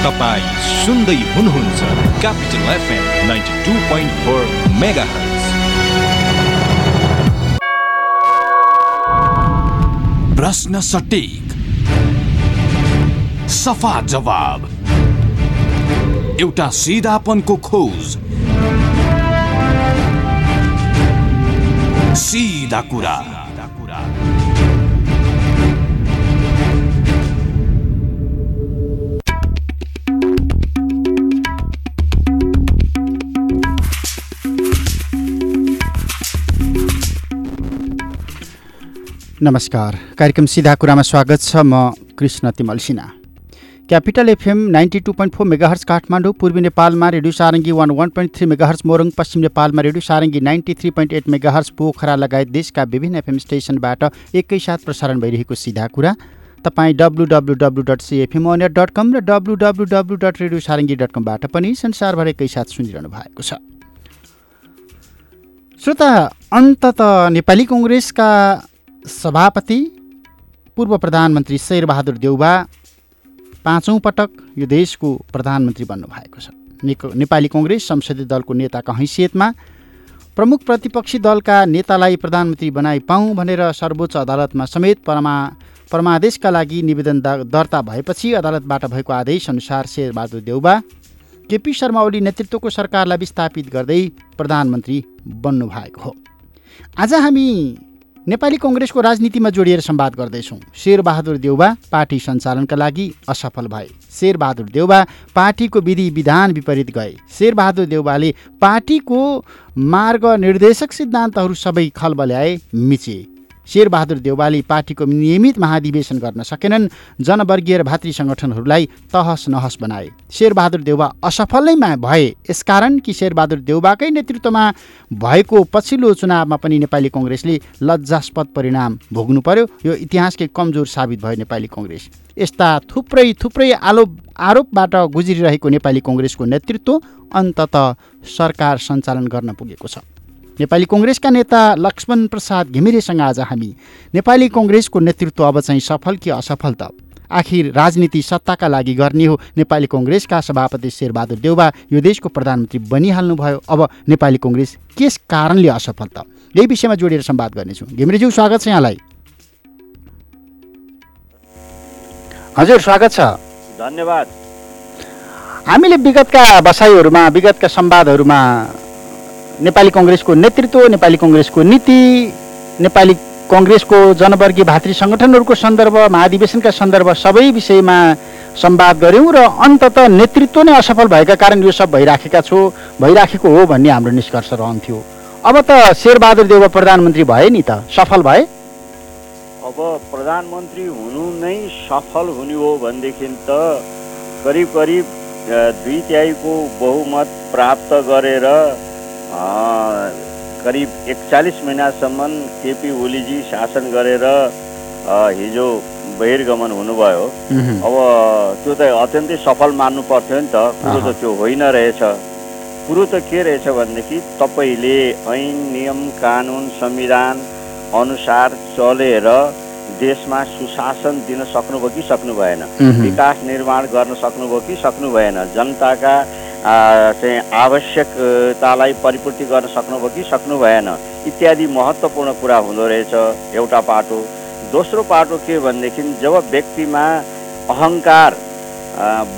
तपाईँ सुन्दै हुनुहुन्छ Capital FM ninety two point four mega प्रश्न सटिक। सफा जवाब। एउटा सिधापनको खोज। सिधा कुरा। नमस्कार। कार्यक्रम सिधा कुरामा स्वागत छ। म Krishna Timal Sinha. Capital FM ninety two point four megahertz Kathmandu पूर्वी नेपालमा radio Sarangi one one point three megahertz Morang पश्चिम नेपालमा radio Sarangi ninety three point eight megahertz Pokhara लगायत देशका विभिन्न एफएम स्टेसनबाट एकैसाथ प्रसारण भइरहेको सिधा कुरा। तपाईँ W W W dot CFM dot com र W W W dot radio Sarangi dot कमबाट पनि संसारभर एकैसाथ सुनिरहनु भएको छ। श्रोता अन्तत नेपाली कङ्ग्रेसका सभापति पूर्व प्रधानमन्त्री शेरबहादुर देउबा पाँचौँ पटक यो देशको प्रधानमन्त्री बन्नुभएको छ। नेपाली कङ्ग्रेस संसदीय दलको नेताका हैसियतमा प्रमुख प्रतिपक्षी दलका नेतालाई प्रधानमन्त्री बनाइ पाऊँ भनेर सर्वोच्च अदालतमा समेत परमा परमादेशका लागि निवेदन दर्ता भएपछि अदालतबाट भएको आदेश अनुसार शेरबहादुर देउबा केपी शर्मा ओली नेतृत्वको सरकारलाई विस्थापित गर्दै प्रधानमन्त्री बन्नुभएको हो। आज हामी नेपाली कङ्ग्रेसको राजनीतिमा जोडिएर संवाद गर्दैछौँ। शेरबहादुर देउबा पार्टी सञ्चालनका लागि असफल भए। शेरबहादुर देउबा पार्टीको विधि विधान विपरीत गए। शेरबहादुर देउबाले पार्टीको मार्ग निर्देशक सिद्धान्तहरू सबै खलबल्याए मिचे। शेरबहादुर देउबाले पार्टीको नियमित महाधिवेशन गर्न सकेनन्। जनवर्गीय र भातृ सङ्गठनहरूलाई तहस नहस बनाए। शेरबहादुर देउबा असफल नै भए यसकारण कि शेरबहादुर देउबाकै नेतृत्वमा भएको पछिल्लो चुनावमा पनि नेपाली कङ्ग्रेसले लज्जास्पद परिणाम भोग्नु पर्यो यो इतिहासकै कमजोर साबित भयो नेपाली कङ्ग्रेस। यस्ता थुप्रै थुप्रै आरोप आरोपबाट गुज्रिरहेको नेपाली कङ्ग्रेसको नेतृत्व अन्तत सरकार सञ्चालन गर्न पुगेको छ। नेपाली कङ्ग्रेसका नेता लक्ष्मण प्रसाद घिमिरेसँग आज हामी। नेपाली कङ्ग्रेसको नेतृत्व अब चाहिँ सफल कि असफल त? आखिर राजनीति सत्ताका लागि गर्ने हो नेपाली कङ्ग्रेसका सभापति शेरबहादुर देउबा यो देशको प्रधानमन्त्री बनिहाल्नुभयो। अब नेपाली कङ्ग्रेस केस कारणले असफल त? यही विषयमा जोडिएर संवाद गर्नेछौँ। घिमिरेज्यू स्वागत छ यहाँलाई। हजुर स्वागत छ। धन्यवाद। हामीले विगतका बसाइहरूमा विगतका संवादहरूमा नेपाली कङ्ग्रेसको नेतृत्व नेपाली कङ्ग्रेसको नीति नेपाली कङ्ग्रेसको जनवर्गीय भातृ सङ्गठनहरूको सन्दर्भ महाधिवेशनका सन्दर्भ सबै विषयमा संवाद गऱ्यौँ र अन्तत नेतृत्व नै असफल भएका कारण यो सब भइराखेका छु भइराखेको हो भन्ने हाम्रो निष्कर्ष रहन्थ्यो। अब त शेरबहादुर देउवा प्रधानमन्त्री भए नि त सफल भए? अब प्रधानमन्त्री हुनु नै सफल हुने हो भनेदेखि त करिब करिब दुई तिहाईको बहुमत प्राप्त गरेर करिब एकचालिस महिनासम्म केपी ओलीजी शासन गरेर हिजो बहिर्गमन हुनुभयो। अब त्यो त अत्यन्तै सफल मान्नु पर्थ्यो नि त। कुरो त त्यो होइन रहेछ। कुरो त के रहेछ भनेदेखि तपाईँले ऐन नियम कानुन संविधान अनुसार चलेर देशमा सुशासन दिन सक्नुभयो कि सक्नु भएन। विकास निर्माण गर्न सक्नुभयो कि सक्नु भएन जनताका चाहिँ आवश्यकतालाई परिपूर्ति गर्न सक्नुभयो कि सक्नु भएन इत्यादि महत्त्वपूर्ण कुरा हुँदो रहेछ एउटा पाटो। दोस्रो पाटो के भनेदेखि जब व्यक्तिमा अहङ्कार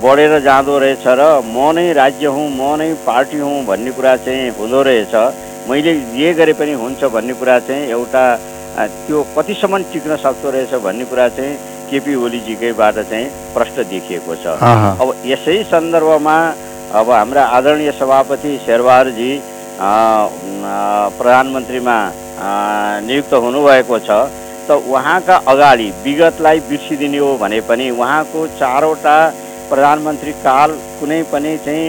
बढेर जाँदो रहेछ र म नै राज्य हुँ म नै पार्टी हुँ भन्ने कुरा चाहिँ हुँदो रहेछ मैले जे गरे पनि हुन्छ भन्ने कुरा चाहिँ एउटा त्यो कतिसम्म टिक्न सक्दो रहेछ भन्ने कुरा चाहिँ केपी ओलीजीकैबाट चाहिँ प्रश्न देखिएको छ। अब यसै सन्दर्भमा अब हाम्रा आदरणीय सभापति शेरबहादुरजी प्रधानमन्त्रीमा नियुक्त हुनुभएको छ। त उहाँका अगाडि विगतलाई बिर्सिदिने हो भने पनि उहाँको चारवटा प्रधानमन्त्री काल कुनै पनि चाहिँ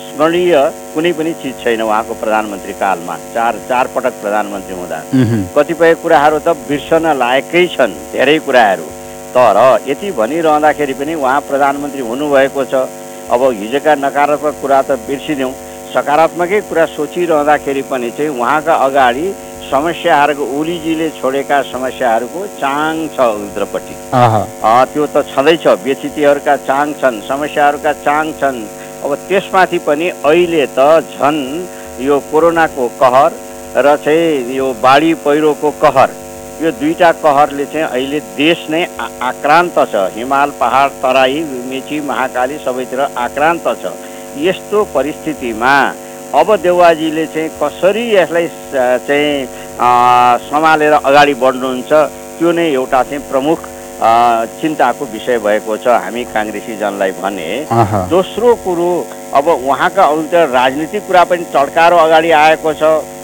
स्मरणीय कुनै पनि चिज छैन उहाँको प्रधानमन्त्री कालमा। चार चार पटक प्रधानमन्त्री हुँदा। कतिपय कुराहरू त बिर्सन लायकै छन् धेरै कुराहरू। तर यति भनिरहँदाखेरि पनि उहाँ प्रधानमन्त्री हुनुभएको छ। अब हिजोका नकारात्मक कुरा त बिर्सिदिउँ सकारात्मकै कुरा सोचिरहँदाखेरि पनि चाहिँ उहाँका अगाडि समस्याहरूको ओलीजीले छोडेका समस्याहरूको चाङ छ उत्रपट्टि त्यो त छँदैछ व्यथितिहरूका चाङ छन् समस्याहरूका चाङ छन्। अब त्यसमाथि पनि अहिले त झन् यो कोरोनाको कहर र चाहिँ यो बाढी पहिरोको कहर। यो दुईटा कहरले चाहिँ अहिले देश नै आक्रान्त छ। हिमाल पहाड तराई मेची महाकाली सबैतिर आक्रान्त छ। यस्तो परिस्थितिमा अब देउवाजीले चाहिँ कसरी यसलाई चाहिँ सम्हालेर अगाडि बढ्नुहुन्छ त्यो नै एउटा चाहिँ प्रमुख चिन्ताको विषय भएको छ हामी काङ्ग्रेसी जनलाई भने। दोस्रो कुरो अब उहाँका अरू राजनीतिक कुरा पनि चड्कारो अगाडि आएको छ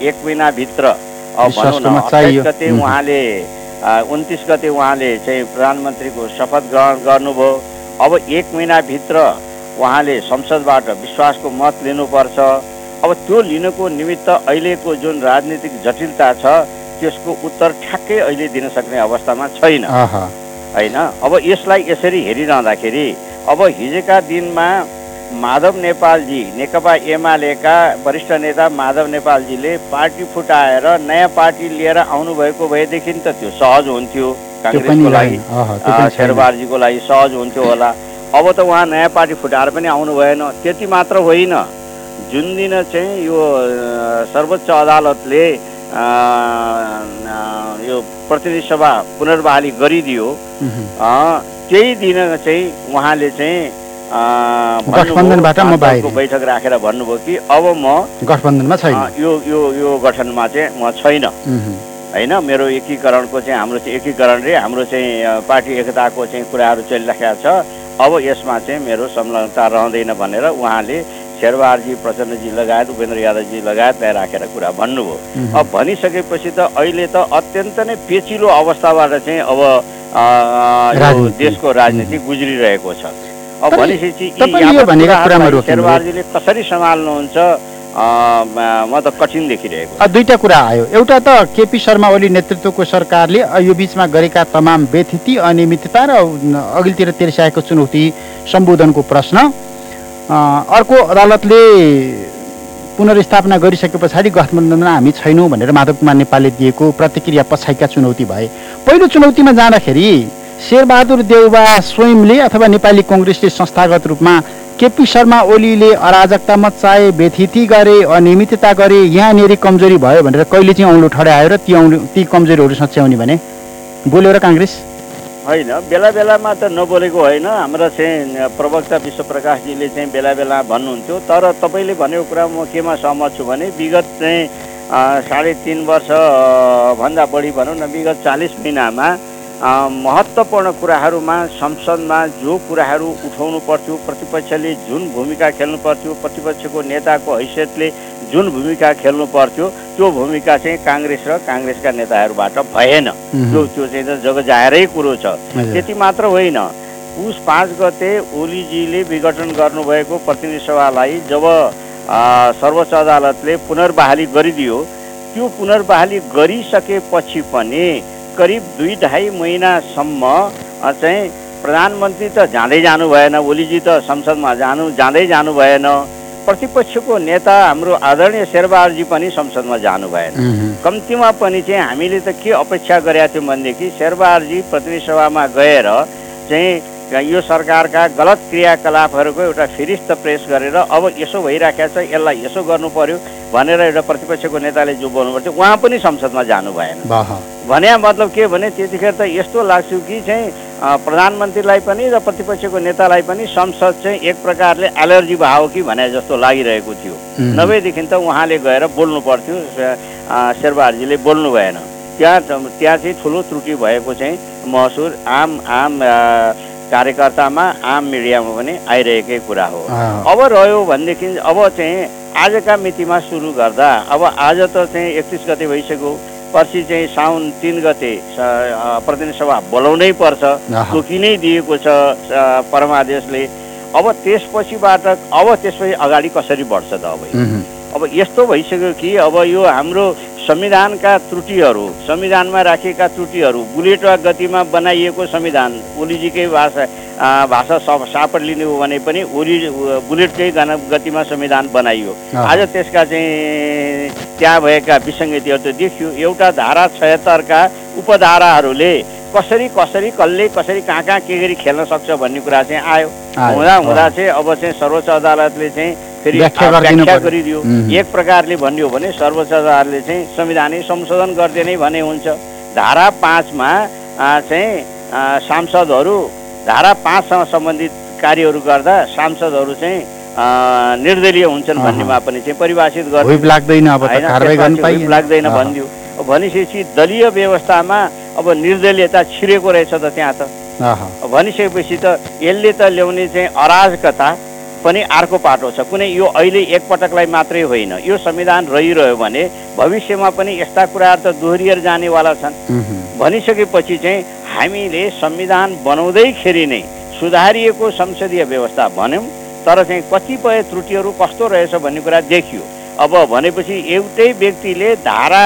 एक महिनाभित्र। भनौँ न चाहियो। गते। उहाँले उन्तिस गते उहाँले चाहिँ प्रधानमन्त्रीको शपथ ग्रहण गर्नुभयो अब एक महिनाभित्र उहाँले संसदबाट विश्वासको मत लिनुपर्छ अब त्यो लिनको निमित्त अहिलेको जुन राजनीतिक जटिलता छ त्यसको उत्तर ठ्याक्कै अहिले दिन सक्ने अवस्थामा छैन। होइन अब यसलाई यसरी हेरिरहँदाखेरि अब हिजोका दिनमा माधव नेपालजी नेकपा एमालेका वरिष्ठ नेता माधव नेपालजीले पार्टी फुटाएर नयाँ पार्टी लिएर आउनुभएको भएदेखि त त्यो सहज हुन्थ्यो। काङ्ग्रेसको लागि। शेरबहादुरजीको लागि सहज हुन्थ्यो होला। अब त उहाँ नयाँ पार्टी फुटाएर पनि आउनु भएन। त्यति मात्र होइन। जुन दिन चाहिँ यो सर्वोच्च अदालतले यो प्रतिनिधि सभा पुनर्बहाली गरिदियो त्यही दिन चाहिँ उहाँले चाहिँ गठबन्धनबाट म बाहिर। बैठक राखेर भन्नुभयो कि अब म गठबन्धनमा छैन यो यो यो गठनमा चाहिँ म छैन। होइन मेरो एकीकरणको चाहिँ हाम्रो चाहिँ एकीकरण रे हाम्रो चाहिँ पार्टी एकताको चाहिँ कुराहरू चलिराखेको छ अब यसमा चाहिँ मेरो संलग्नता रहँदैन भनेर उहाँले शेरबहादुरजी प्रचण्डजी लगायत उपेन्द्र यादवजी लगायतलाई राखेर कुरा भन्नुभयो। अब भनिसकेपछि त अहिले त अत्यन्त नै पेचिलो अवस्थाबाट चाहिँ अब। देशको राजनीति गुज्रिरहेको छ भनेपछि शेरबहादुरजीले कसरी सम्हाल्नुहुन्छ म त कठिन देखिरहेको दुईटा कुरा आयो। एउटा त केपी शर्मा ओली नेतृत्वको सरकारले यो बिचमा गरेका तमाम व्यथिति अनियमितता र अघिल्तिर तेर्स्याएको चुनौती सम्बोधनको प्रश्न। अर्को अदालतले पुनर्स्थापना गरिसके पछाडि गठबन्धनमा हामी छैनौँ भनेर माधव कुमार नेपालले दिएको प्रतिक्रिया पछाडिका चुनौती भए। पहिलो चुनौतीमा जाँदाखेरि शेरबहादुर देउबा स्वयंले अथवा नेपाली कङ्ग्रेसले संस्थागत रूपमा केपी शर्मा ओलीले अराजकता मचाए व्यथिति गरे अनियमितता गरे यहाँनिर कमजोरी भयो भनेर कहिले चाहिँ औँलो ठड्यायो र ती औँलो ती कमजोरीहरू सच्याउने भने? बोल्यो र काङ्ग्रेस। होइन बेला बेलामा त नबोलेको होइन। हाम्रा चाहिँ प्रवक्ता विश्वप्रकाशजीले चाहिँ बेला बेला भन्नुहुन्थ्यो। तर तपाईँले भनेको कुरा म केमा सहमत छु भने विगत चाहिँ साढे तिन वर्ष अ, भन्दा बढी भनौँ न विगत चालिस महिनामा महत्त्वपूर्ण कुराहरूमा संसदमा जो कुराहरू उठाउनु पर्थ्यो प्रतिपक्षले जुन भूमिका खेल्नु पर्थ्यो प्रतिपक्षको नेताको हैसियतले जुन भूमिका खेल्नु पर्थ्यो त्यो भूमिका चाहिँ काङ्ग्रेस र काङ्ग्रेसका नेताहरूबाट भएन। त्यो त्यो चाहिँ त जगजाहेरै कुरो छ। त्यति मात्र होइन पुस पाँच गते ओलीजीले विघटन गर्नुभएको प्रतिनिधि सभालाई जब सर्वोच्च अदालतले पुनर्बहाली गरिदियो त्यो पुनर्बहाली गरिसकेपछि पनि करिब दुई ढाई महिनासम्म चाहिँ प्रधानमन्त्री त जाँदै जानु भएन ओलीजी त संसदमा जानु जाँदै जानु भएन। प्रतिपक्षको नेता हाम्रो आदरणीय शेरबहादुरजी पनि संसदमा जानु भएन। कम्तीमा पनि चाहिँ हामीले त के अपेक्षा गरेका थियौँ भनेदेखि शेरबहादुरजी प्रतिनिधि सभामा गएर चाहिँ यो सरकारका गलत क्रियाकलापहरूको एउटा फिरिस्त प्रेस गरेर अब यसो भइराखेको छ यसलाई यसो गर्नु पर्यो। भनेर एउटा प्रतिपक्षको नेताले जो बोल्नु पर्थ्यो उहाँ पनि संसदमा जानु भएन। भने मतलब के भने त्यतिखेर त यस्तो लाग्छ कि चाहिँ प्रधानमन्त्रीलाई पनि र प्रतिपक्षको नेतालाई पनि संसद चाहिँ एक प्रकारले एलर्जी भयो कि भने जस्तो लागिरहेको थियो. नभएदेखि त उहाँले गएर बोल्नु पर्थ्यो शेरबहादुरजीले बोल्नु भएन। त्यहाँ त्यहाँ चाहिँ ठुलो त्रुटि भएको चाहिँ महसुर आम आम कार्यकर्तामा आम मिडियामा पनि आइरहेकै कुरा हो। अब रह्यो भनेदेखि अब चाहिँ आजका मितिमा सुरु गर्दा अब आज त चाहिँ एकतिस गते भइसक्यो पर्सि चाहिँ साउन तिन गते प्रतिनिधि सभा बोलाउनै पर्छ आहा। तोकि नै दिएको छ परमादेशले अब त्यसपछिबाट अब त्यसपछि अगाडि कसरी बढ्छ त अब। अब यस्तो भइसक्यो कि अब यो हाम्रो संविधानका त्रुटिहरू संविधानमा राखिएका त्रुटिहरू बुलेट गतिमा बनाइएको संविधान ओलीजीकै भाषा भाषा सापट लिने हो भने पनि ओली बुलेटकै गतिमा संविधान बनाइयो। आज त्यसका चाहिँ त्यहाँ भएका विसङ्गतिहरू त देखियो एउटा धारा छयत्तरका उपधाराहरूले कसरी कसरी कसले कसरी कहाँ कहाँ के गरी खेल्न सक्छ भन्ने कुरा चाहिँ आयो हुँदा हुँदा। चाहिँ अब चाहिँ सर्वोच्च अदालतले चाहिँ फेरि व्याख्या। गरिदियो. एक प्रकारले भनियो भने सर्वोच्च अदालतले चाहिँ संविधानै संशोधन गरिदिने भने हुन्छ धारा पाँचमा चाहिँ सांसदहरू धारा पाँचसँग सम्बन्धित कार्यहरू गर्दा सांसदहरू चाहिँ निर्दलीय हुन्छन्। भन्नेमा पनि चाहिँ परिभाषित लाग्दैन। भनिदियो भनेपछि दलीय व्यवस्थामा अब निर्दलीयता छिरेको रहेछ त त्यहाँ त। भनिसकेपछि त यसले त ल्याउने चाहिँ अराजकता पनि अर्को पाटो छ। कुनै यो अहिले एकपटकलाई मात्रै होइन। यो संविधान रहिरह्यो भने भविष्यमा पनि यस्ता कुराहरू त दोहोरिएर जानेवाला छन्। भनिसकेपछि चाहिँ हामीले संविधान बनाउँदैखेरि नै सुधारिएको संसदीय व्यवस्था भन्यौँ तर चाहिँ कतिपय त्रुटिहरू कस्तो रहेछ भन्ने कुरा देखियो। अब भनेपछि एउटै व्यक्तिले धारा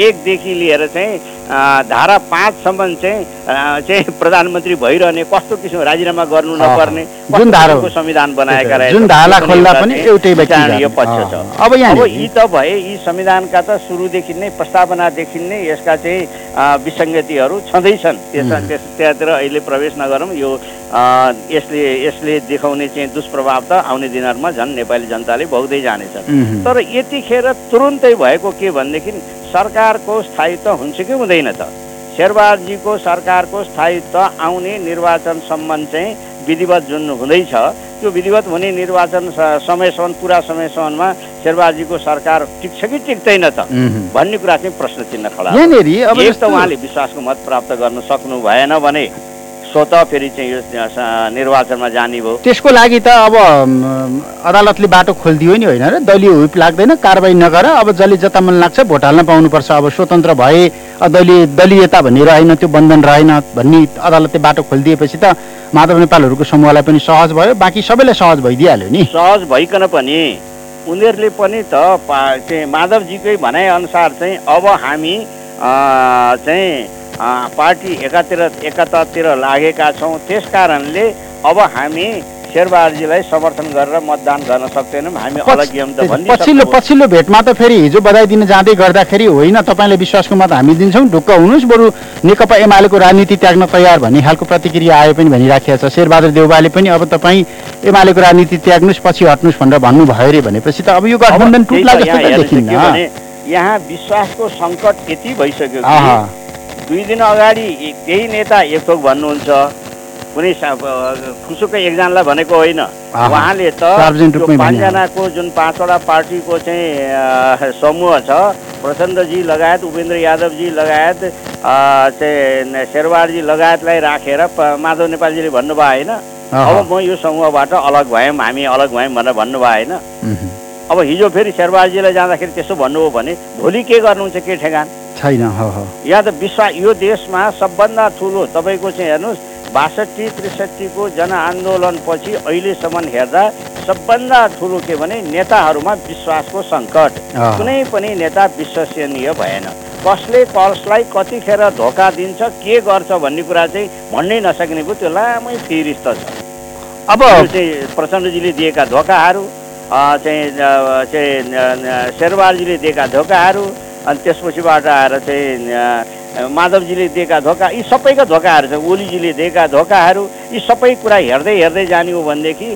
एकदेखि लिएर चाहिँ धारा पाँचसम्म चाहिँ चाहिँ प्रधानमन्त्री भइरहने कस्तो किसिमको राजीनामा गर्नु नपर्ने जुन कस्तो धारा किसिमको संविधान बनाएका रहेछ। पक्ष छ अब यी त भए यी संविधानका त सुरुदेखि नै प्रस्तावनादेखि नै यसका चाहिँ विसङ्गतिहरू छँदैछन्. त्यस त्यहाँतिर अहिले प्रवेश नगरौँ यो यसले यसले देखाउने चाहिँ दुष्प्रभाव त आउने दिनहरूमा झन् नेपाली जनताले भोग्दै जानेछन् उम्. तर यतिखेर तुरुन्तै भएको के भनेदेखि सरकारको स्थायित्व हुन्छ कि हुँदैन त शेरबहादुरजीको सरकारको स्थायित्व आउने निर्वाचनसम्म चाहिँ विधिवत जुन हुँदैछ त्यो विधिवत हुने निर्वाचन समयसम्म पुरा समयसम्ममा शेरबहादुरजीको सरकार टिक्छ कि टिक्दैन त. भन्ने कुरा चाहिँ प्रश्न चिन्ह खडा छ। यहाँनिर अब एक त जस्तो- उहाँले विश्वासको मत प्राप्त गर्न सक्नु भएन भने स्वत फेरि चाहिँ यो निर्वाचनमा जाने भयो त्यसको लागि त अब अदालतले बाटो खोलिदियो नि होइन र दलीय हुप लाग्दैन कारवाही नगर अब जसले जता मन लाग्छ भोट हाल्न पाउनुपर्छ। अब स्वतन्त्र भए दलीय दलीयता भन्ने रहेन त्यो बन्धन रहेन भन्ने अदालतले बाटो खोलिदिएपछि त माधव नेपालहरूको समूहलाई पनि सहज भयो बाँकी सबैलाई सहज भइदिइहाल्यो नि। सहज भइकन पनि उनीहरूले पनि त पा चाहिँ माधवजीकै भनाइअनुसार चाहिँ अब हामी चाहिँ पार्टी एकातिर एकातर्फतिर लागेका छौँ। त्यस कारणले अब हामी शेरबहादुरजीलाई समर्थन गरेर मतदान गर्न सक्दैनौँ। हामी अलग पछिल्लो पछिल्लो भेटमा त फेरि हिजो बधाई दिन जाँदै गर्दाखेरि होइन तपाईँले विश्वासको मत हामी दिन्छौँ। ढुक्क हुनुहोस् बरु। नेकपा एमालेको राजनीति त्याग्न तयार भन्ने खालको प्रतिक्रिया आयो पनि भनिराखेको छ। शेरबहादुर देउबाले पनि अब तपाईँ एमालेको राजनीति त्याग्नुहोस् पछि हट्नुहोस् भनेर भन्नुभयो अरे भनेपछि त अब यो गठबन्धन टुट्ला जस्तो यहाँ त देखिन्न। यहाँ विश्वासको सङ्कट यति भइसक्यो दुई दिन अगाडि त्यही नेता एक थोक भन्नुहुन्छ कुनै खुसुकै एकजनालाई भनेको होइन। उहाँले त। पाँचजनाको जुन पाँचवटा पार्टीको चाहिँ समूह छ प्रचण्डजी लगायत उपेन्द्र यादवजी लगायत चाहिँ शेरबहादुरजी लगायतलाई राखेर प- माधव नेपालजीले भन्नुभयो होइन। अब म यो समूहबाट अलग भयौँ हामी अलग भयौँ भनेर भन्नुभयो होइन अब हिजो फेरि शेरबहादुरजीलाई जाँदाखेरि त्यसो भन्नुभयो भने भोलि के गर्नुहुन्छ के ठेगान छैन हो हो। यहाँ त विश्व यो देशमा सबभन्दा ठुलो तपाईँको चाहिँ हेर्नुहोस् बासठी त्रिसठीको जनआन्दोलनपछि अहिलेसम्म हेर्दा सबभन्दा ठुलो के भने नेताहरूमा विश्वासको सङ्कट। कुनै पनि नेता विश्वसनीय भएन। कसले कसलाई कतिखेर धोका दिन्छ के गर्छ भन्ने कुरा चाहिँ भन्नै नसक्ने भयो त्यो लामै फिरिस्त छ। अब चाहिँ प्रचण्डजीले दिएका धोकाहरू चाहिँ शेरबहादुरजीले दिएका धोकाहरू अनि त्यसपछिबाट आएर चाहिँ माधवजीले दिएका धोका यी सबैका धोकाहरू छ ओलीजीले दिएका धोकाहरू यी सबै कुरा हेर्दै हेर्दै जाने हो भनेदेखि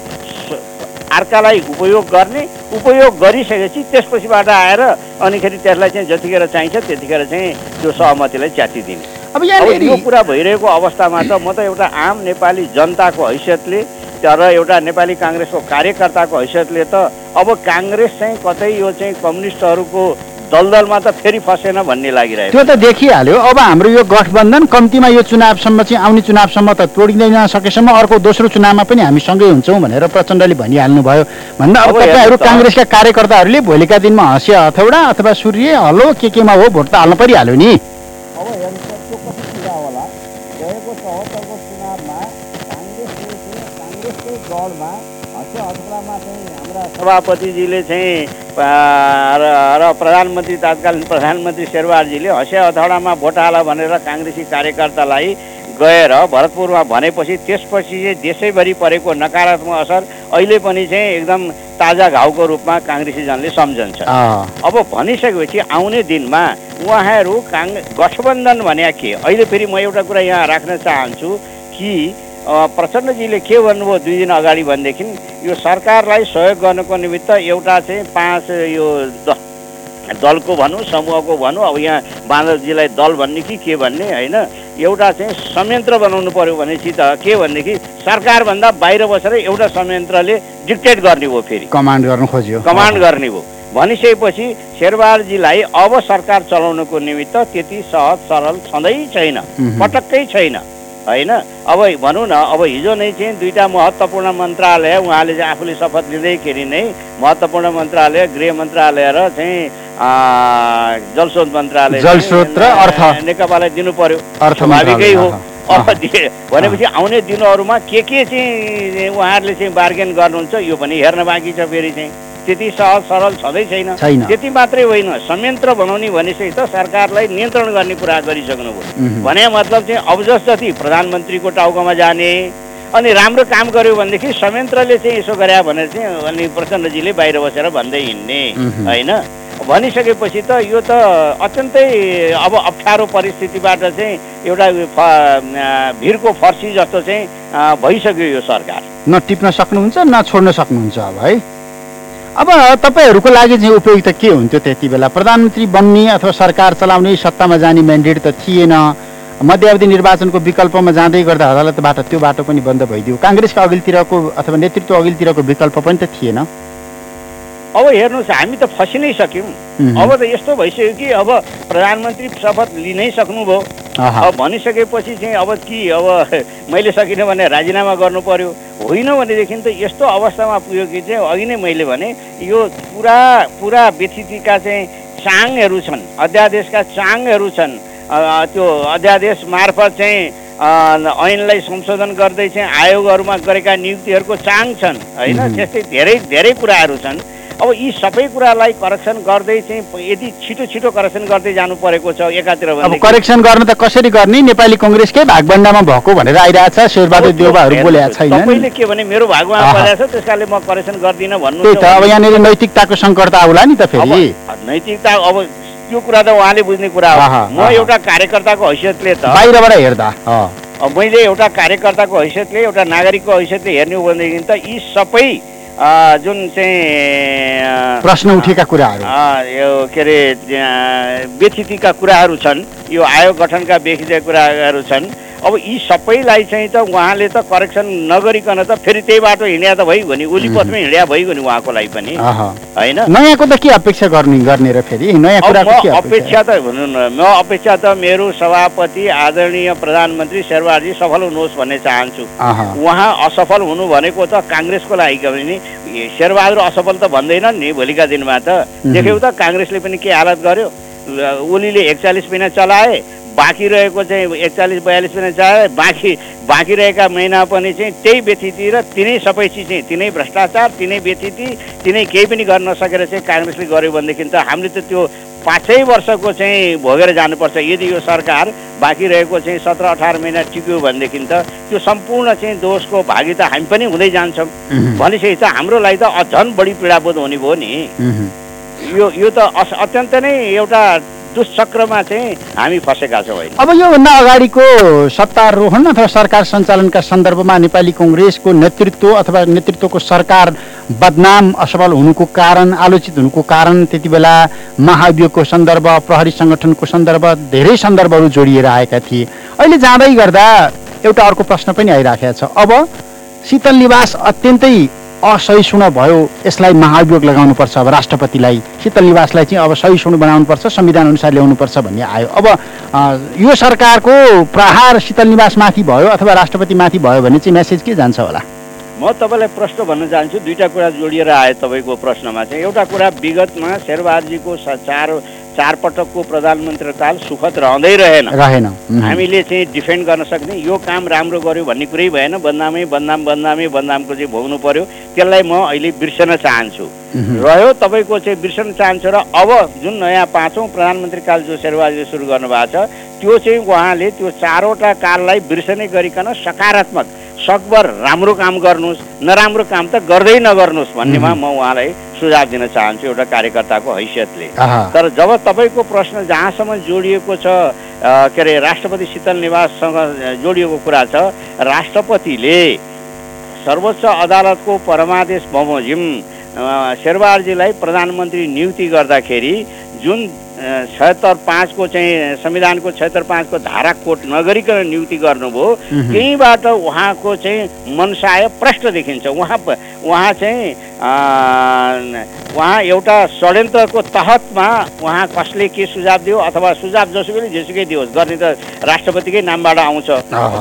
अर्कालाई उपयोग गर्ने उपयोग गरिसकेपछि त्यसपछिबाट आएर अनिखेरि त्यसलाई चाहिँ जतिखेर चाहिन्छ त्यतिखेर चाहिँ त्यो सहमतिलाई च्यातिदिने। अब यो कुरा भइरहेको अवस्थामा त म त एउटा आम नेपाली जनताको हैसियतले तर एउटा नेपाली काङ्ग्रेसको कार्यकर्ताको हैसियतले त अब काङ्ग्रेस चाहिँ कतै यो चाहिँ कम्युनिस्टहरूको दलदलमा त फेरि फसेन भन्ने लागिरहेको त्यो त देखिहाल्यो। अब हाम्रो यो गठबन्धन कम्तीमा यो चुनावसम्म चाहिँ आउने चुनावसम्म त तोडिँदै नसकेसम्म अर्को दोस्रो चुनावमा पनि हामी सँगै हुन्छौँ भनेर प्रचण्डले भनिहाल्नुभयो। भन्दा अब तपाईँहरू। काङ्ग्रेसका कार्यकर्ताहरूले भोलिका दिनमा हँसिया हथौडा अथवा सूर्य हलो के केमा हो भोट त हाल्नु परिहाल्यो नि। सभापतिजीले चाहिँ र र प्रधानमन्त्री तत्कालीन प्रधानमन्त्री शेरबहादुरजीले हँसिया हथौडामा भोट हाल भनेर काङ्ग्रेसी कार्यकर्तालाई गएर भरतपुरमा भनेपछि त्यसपछि चाहिँ देशैभरि परेको नकारात्मक असर अहिले पनि चाहिँ एकदम ताजा घाउको रूपमा काङ्ग्रेसीजनले सम्झन्छ। अब भनिसकेपछि आउने दिनमा उहाँहरू काङ गठबन्धन भने के? अहिले फेरि म एउटा कुरा यहाँ राख्न चाहन्छु कि प्रचण्डजीले के भन्नुभयो दुई दिन अगाडि भनेदेखि यो सरकारलाई सहयोग गर्नको निमित्त एउटा चाहिँ पाँच यो दलको भनौँ समूहको भनौँ अब यहाँ बाँदरजीलाई दल भन्ने कि के भन्ने होइन? एउटा चाहिँ संयन्त्र बनाउनु पर्यो भनेपछि त के भनेदेखि सरकारभन्दा बाहिर बसेर एउटा संयन्त्रले डिक्टेट गर्ने हो फेरि। कमान्ड गर्न खोज्यो। कमान्ड गर्ने हो भनिसकेपछि शेरबहादुरजीलाई अब सरकार चलाउनको निमित्त त्यति सहज सरल छँदै छैन। पटक्कै छैन। होइन? अब भनौँ न अब हिजो नै चाहिँ दुईवटा महत्त्वपूर्ण मन्त्रालय उहाँले चाहिँ आफूले शपथ लिँदैखेरि नै महत्त्वपूर्ण मन्त्रालय गृह मन्त्रालय र चाहिँ जलस्रोत मन्त्रालय जलस्रोत र अर्थ। नेकपालाई दिनु पर्यो। स्वाभाविकै हो। अब भनेपछि आउने दिनहरूमा के के चाहिँ उहाँहरूले चाहिँ बार्गेन गर्नुहुन्छ यो पनि हेर्न बाँकी छ फेरि चाहिँ। त्यति सहज सरल छँदै छैन। त्यति मात्रै होइन संयन्त्र बनाउने भनेपछि त सरकारलाई नियन्त्रण गर्ने कुरा गरिसक्नुभयो। भने मतलब चाहिँ अब जस जति प्रधानमन्त्रीको टाउकोमा जाने अनि राम्रो काम गर्यो भनेदेखि संयन्त्रले चाहिँ यसो गरे भने चाहिँ अनि प्रचण्डजीले बाहिर बसेर भन्दै हिँड्ने। होइन भनिसकेपछि त यो त अत्यन्तै अब अप्ठ्यारो परिस्थितिबाट चाहिँ एउटा भिरको फर्सी जस्तो चाहिँ भइसक्यो यो सरकार न टिप्न सक्नुहुन्छ न छोड्न सक्नुहुन्छ अब है अब तपाईँहरूको लागि चाहिँ उपयुक्त के हुन्थ्यो त्यति बेला? प्रधानमन्त्री बन्ने अथवा सरकार चलाउने सत्तामा जाने म्यान्डेट त थिएन। मध्यावधि निर्वाचनको विकल्पमा जाँदै गर्दा अदालतबाट त्यो बाटो पनि बन्द भइदियो। काङ्ग्रेसका अघिल्तिरको अथवा नेतृत्व अघिल्तिरको विकल्प पनि त थिएन। अब हेर्नुहोस् हामी त फसि नै सक्यौँ। अब त यस्तो भइसक्यो कि अब प्रधानमन्त्री शपथ लिनै सक्नुभयो। अब भनिसकेपछि चाहिँ अब कि अब मैले सकिनँ भने राजीनामा गर्नु पर्यो होइन भनेदेखि त यस्तो अवस्थामा पुग्यो कि चाहिँ अघि नै मैले भने यो पुरा पुरा व्यथितिका चाहिँ चाङहरू छन् अध्यादेशका चाङहरू छन् त्यो अध्यादेश मार्फत चाहिँ ऐनलाई संशोधन गर्दै चाहिँ आयोगहरूमा गरेका नियुक्तिहरूको चाङ छन् होइन। त्यस्तै धेरै धेरै कुराहरू छन्। अब यी सबै कुरालाई करेक्सन गर्दै चाहिँ यदि छिटो छिटो करेक्सन गर्दै जानु परेको छ एकातिर अब करेक्सन गर्न त कसरी गर्ने? नेपाली कङ्ग्रेसकै भागभण्डामा भएको भनेर आइरहेछ शेरबहादुर देउबाहरू बोलेका छैनन्। तपाईँले के भने मेरो भागमा। परेको छ त्यस कारणले म करेक्सन गर्दिनँ भन्नु त्यही त अब यहाँनिर नैतिकताको सङ्कट त आउला नि त फेरि। नैतिकता अब त्यो कुरा त उहाँले बुझ्ने कुरा हो। म। एउटा कार्यकर्ताको हैसियतले त बाहिरबाट हेर्दा मैले एउटा कार्यकर्ताको हैसियतले एउटा नागरिकको हैसियतले हेर्ने हो भनेदेखि त यी सबै जुन चाहिँ प्रश्न उठेका कुराहरू। यो के अरे व्यथितिका कुराहरू छन् यो आयोग गठनका व्यथितिका कुराहरू छन् अब यी सबैलाई चाहिँ त उहाँले त करेक्सन नगरिकन त फेरि त्यही बाटो हिँड्या त भइगयो नि उलीपथमै हिँड्या भइगयो नि उहाँको लागि पनि। होइन? नयाँको त के अपेक्षा गर्ने गर्ने र फेरि? नयाँ अपेक्षा? त भनौँ न म अपेक्षा त मेरो सभापति आदरणीय प्रधानमन्त्री शेरबारजी सफल हुनुहोस् भन्ने चाहन्छु। उहाँ असफल हुनु भनेको त काङ्ग्रेसको लागि ए, शेरबहादुर असफल त भन्दैनन् नि भोलिका दिनमा त. देख्यौ त काङ्ग्रेसले पनि के हालत गर्यो। ओलीले एकचालिस महिना चलाए बाँकी रहेको चाहिँ एकचालिस बयालिस महिना चलाए बाँकी बाँकी रहेका महिना पनि चाहिँ त्यही व्यथिति र तिनै सबै चिज चाहिँ तिनै भ्रष्टाचार तिनै व्यथिति तिनै केही पनि गर्न नसकेर चाहिँ काङ्ग्रेसले गर्यो भनेदेखि त हामीले त त्यो पाँचै वर्षको चाहिँ भोगेर जानुपर्छ यदि यो सरकार बाँकी रहेको चाहिँ सत्र अठार महिना टिक्यो भनेदेखि त त्यो सम्पूर्ण चाहिँ दोषको भागी त हामी पनि हुँदै जान्छौँ. भनेपछि त हाम्रो लागि त अ- झन् बढी पीडाबोध हुने भयो नि. यो यो त अस अत्यन्त नै एउटा दुष्चक्रमा चाहिँ हामी फँसेका छौँ अहिले। अब योभन्दा अगाडिको सत्तारोहण अथवा सरकार सञ्चालनका सन्दर्भमा नेपाली कङ्ग्रेसको नेतृत्व अथवा नेतृत्वको सरकार बदनाम असफल हुनुको कारण आलोचित हुनुको कारण त्यति बेला महाभियोगको सन्दर्भ प्रहरी सङ्गठनको सन्दर्भ धेरै सन्दर्भहरू जोडिएर आएका थिए। अहिले जाँदै गर्दा एउटा अर्को प्रश्न पनि आइराखेको छ। अब शीतल निवास अत्यन्तै असहिष्णु भयो यसलाई महाभियोग लगाउनुपर्छ। अब राष्ट्रपतिलाई शीतल निवासलाई चाहिँ अब सहिष्णु बनाउनुपर्छ संविधान अनुसार ल्याउनुपर्छ भन्ने आयो। अब यो सरकारको प्रहार शीतल निवासमाथि भयो अथवा राष्ट्रपतिमाथि भयो भने चाहिँ मेसेज के जान्छ होला? म तपाईँलाई प्रश्न भन्न चाहन्छु दुईवटा कुरा जोडिएर आयो तपाईँको प्रश्नमा चाहिँ। एउटा कुरा विगतमा शेरबहादुरजीको चार चार पटकको प्रधानमन्त्री काल सुखद रहँदै रहेन। रहेन. हामीले चाहिँ डिफेन्ड गर्न सक्ने। यो काम राम्रो गर्यो भन्ने कुरै भएन। बदनामै बदनाम बदनामै बदनामको चाहिँ भोग्नु पर्यो। त्यसलाई म अहिले बिर्सन चाहन्छु. रह्यो तपाईँको चाहिँ बिर्सन चाहन्छु र अब जुन नयाँ पाँचौँ प्रधानमन्त्री काल जो शेरबहादुरले सुरु गर्नुभएको छ त्यो चाहिँ उहाँले त्यो चारवटा काललाई बिर्सनै गरिकन सकारात्मक सकभर राम्रो काम गर्नुहोस् नराम्रो काम त गर्दै नगर्नुहोस् भन्नेमा म उहाँलाई सुझाव दिन चाहन्छु एउटा कार्यकर्ताको हैसियतले। तर जब तपाईँको प्रश्न जहाँसम्म जोडिएको छ के अरे राष्ट्रपति शीतल निवाससँग जोडिएको कुरा छ राष्ट्रपतिले सर्वोच्च अदालतको परमादेश बमोजिम अ, शेरबहादुरजीलाई प्रधानमन्त्री नियुक्ति गर्दाखेरि जुन छत्तर पाँचको चाहिँ संविधानको छत्तर पाँचको धारा कोट नगरिकन नियुक्ति गर्नुभयो। त्यहीँबाट उहाँको चाहिँ मनसाय प्रष्ट देखिन्छ उहाँ उहाँ चाहिँ उहाँ एउटा षड्यन्त्रको तहतमा उहाँ कसले के सुझाव दियो अथवा सुझाव जसुकैले जेसुकै दियोस् गर्ने त राष्ट्रपतिकै नामबाट आउँछ।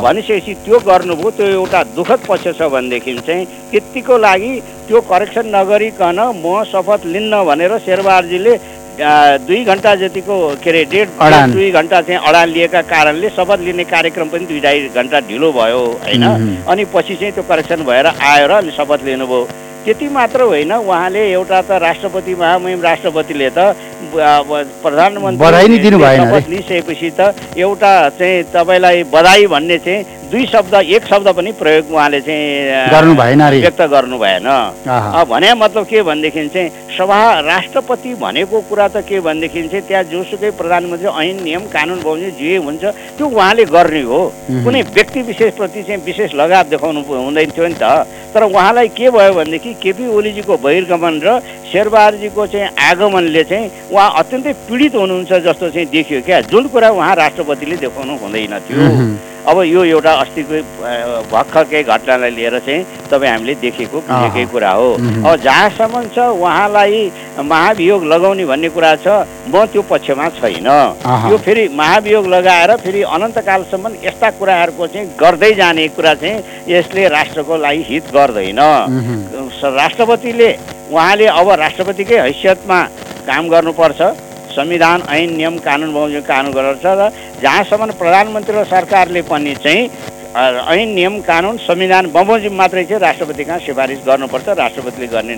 भनिसकेपछि त्यो गर्नुभयो त्यो एउटा दुःखद पक्ष छ भनेदेखि चाहिँ त्यतिको लागि त्यो करेक्सन नगरिकन म शपथ लिन्न भनेर शेरबहादुरजीले दुई घन्टा जतिको के अरे डेढ। दुई घन्टा चाहिँ अडान लिएका कारणले शपथ लिने कार्यक्रम पनि दुई ढाई घन्टा ढिलो भयो होइन। अनि पछि चाहिँ त्यो करेक्सन भएर आएर अनि शपथ लिनुभयो त्यति मात्र होइन उहाँले एउटा त राष्ट्रपति महामहिम राष्ट्रपतिले त प्रधानमन्त्री। शपथ लिइसकेपछि त एउटा चाहिँ तपाईँलाई बधाई भन्ने चाहिँ दुई शब्द एक शब्द पनि प्रयोग उहाँले चाहिँ गर्नु भएन। व्यक्त गर्नु भएन भने मतलब के भनेदेखि चाहिँ सभा राष्ट्रपति भनेको कुरा त के भनेदेखि चाहिँ त्यहाँ जोसुकै प्रधानमन्त्री ऐन नियम कानुन बमोजिम जे हुन्छ त्यो उहाँले गर्ने हो। कुनै व्यक्ति विशेषप्रति चाहिँ विशेष लगाव देखाउनु हुँदैन थियो नि त तर उहाँलाई के भयो भनेदेखि केपी ओलीजीको बहिर्गमन र शेरबहादुरजीको चाहिँ आगमनले चाहिँ उहाँ अत्यन्तै पीडित हुनुहुन्छ जस्तो चाहिँ देखियो क्या जुन कुरा उहाँ राष्ट्रपतिले देखाउनु हुँदैन थियो। अब यो एउटा अस्तिको भर्खरकै घटनालाई लिएर चाहिँ तपाईँ हामीले देखेको बुझेकै। कुरा हो। अब जहाँसम्म छ उहाँलाई महाभियोग लगाउने भन्ने कुरा छ म त्यो पक्षमा छैन। यो फेरि महाभियोग लगाएर फेरि अनन्तकालसम्म यस्ता कुराहरूको चाहिँ गर्दै जाने कुरा चाहिँ यसले राष्ट्रको लागि हित गर्दैन राष्ट्रपतिले उहाँले अब राष्ट्रपतिकै हैसियतमा काम गर्नुपर्छ संविधान ऐन नियम कानुन बमोजिम कानुन गर्नुपर्छ र जहाँसम्म प्रधानमन्त्री र सरकारले पनि चाहिँ ऐन नियम कानुन संविधान बमोजिम मात्रै चाहिँ राष्ट्रपति कहाँ सिफारिस गर्नुपर्छ राष्ट्रपतिले गर्ने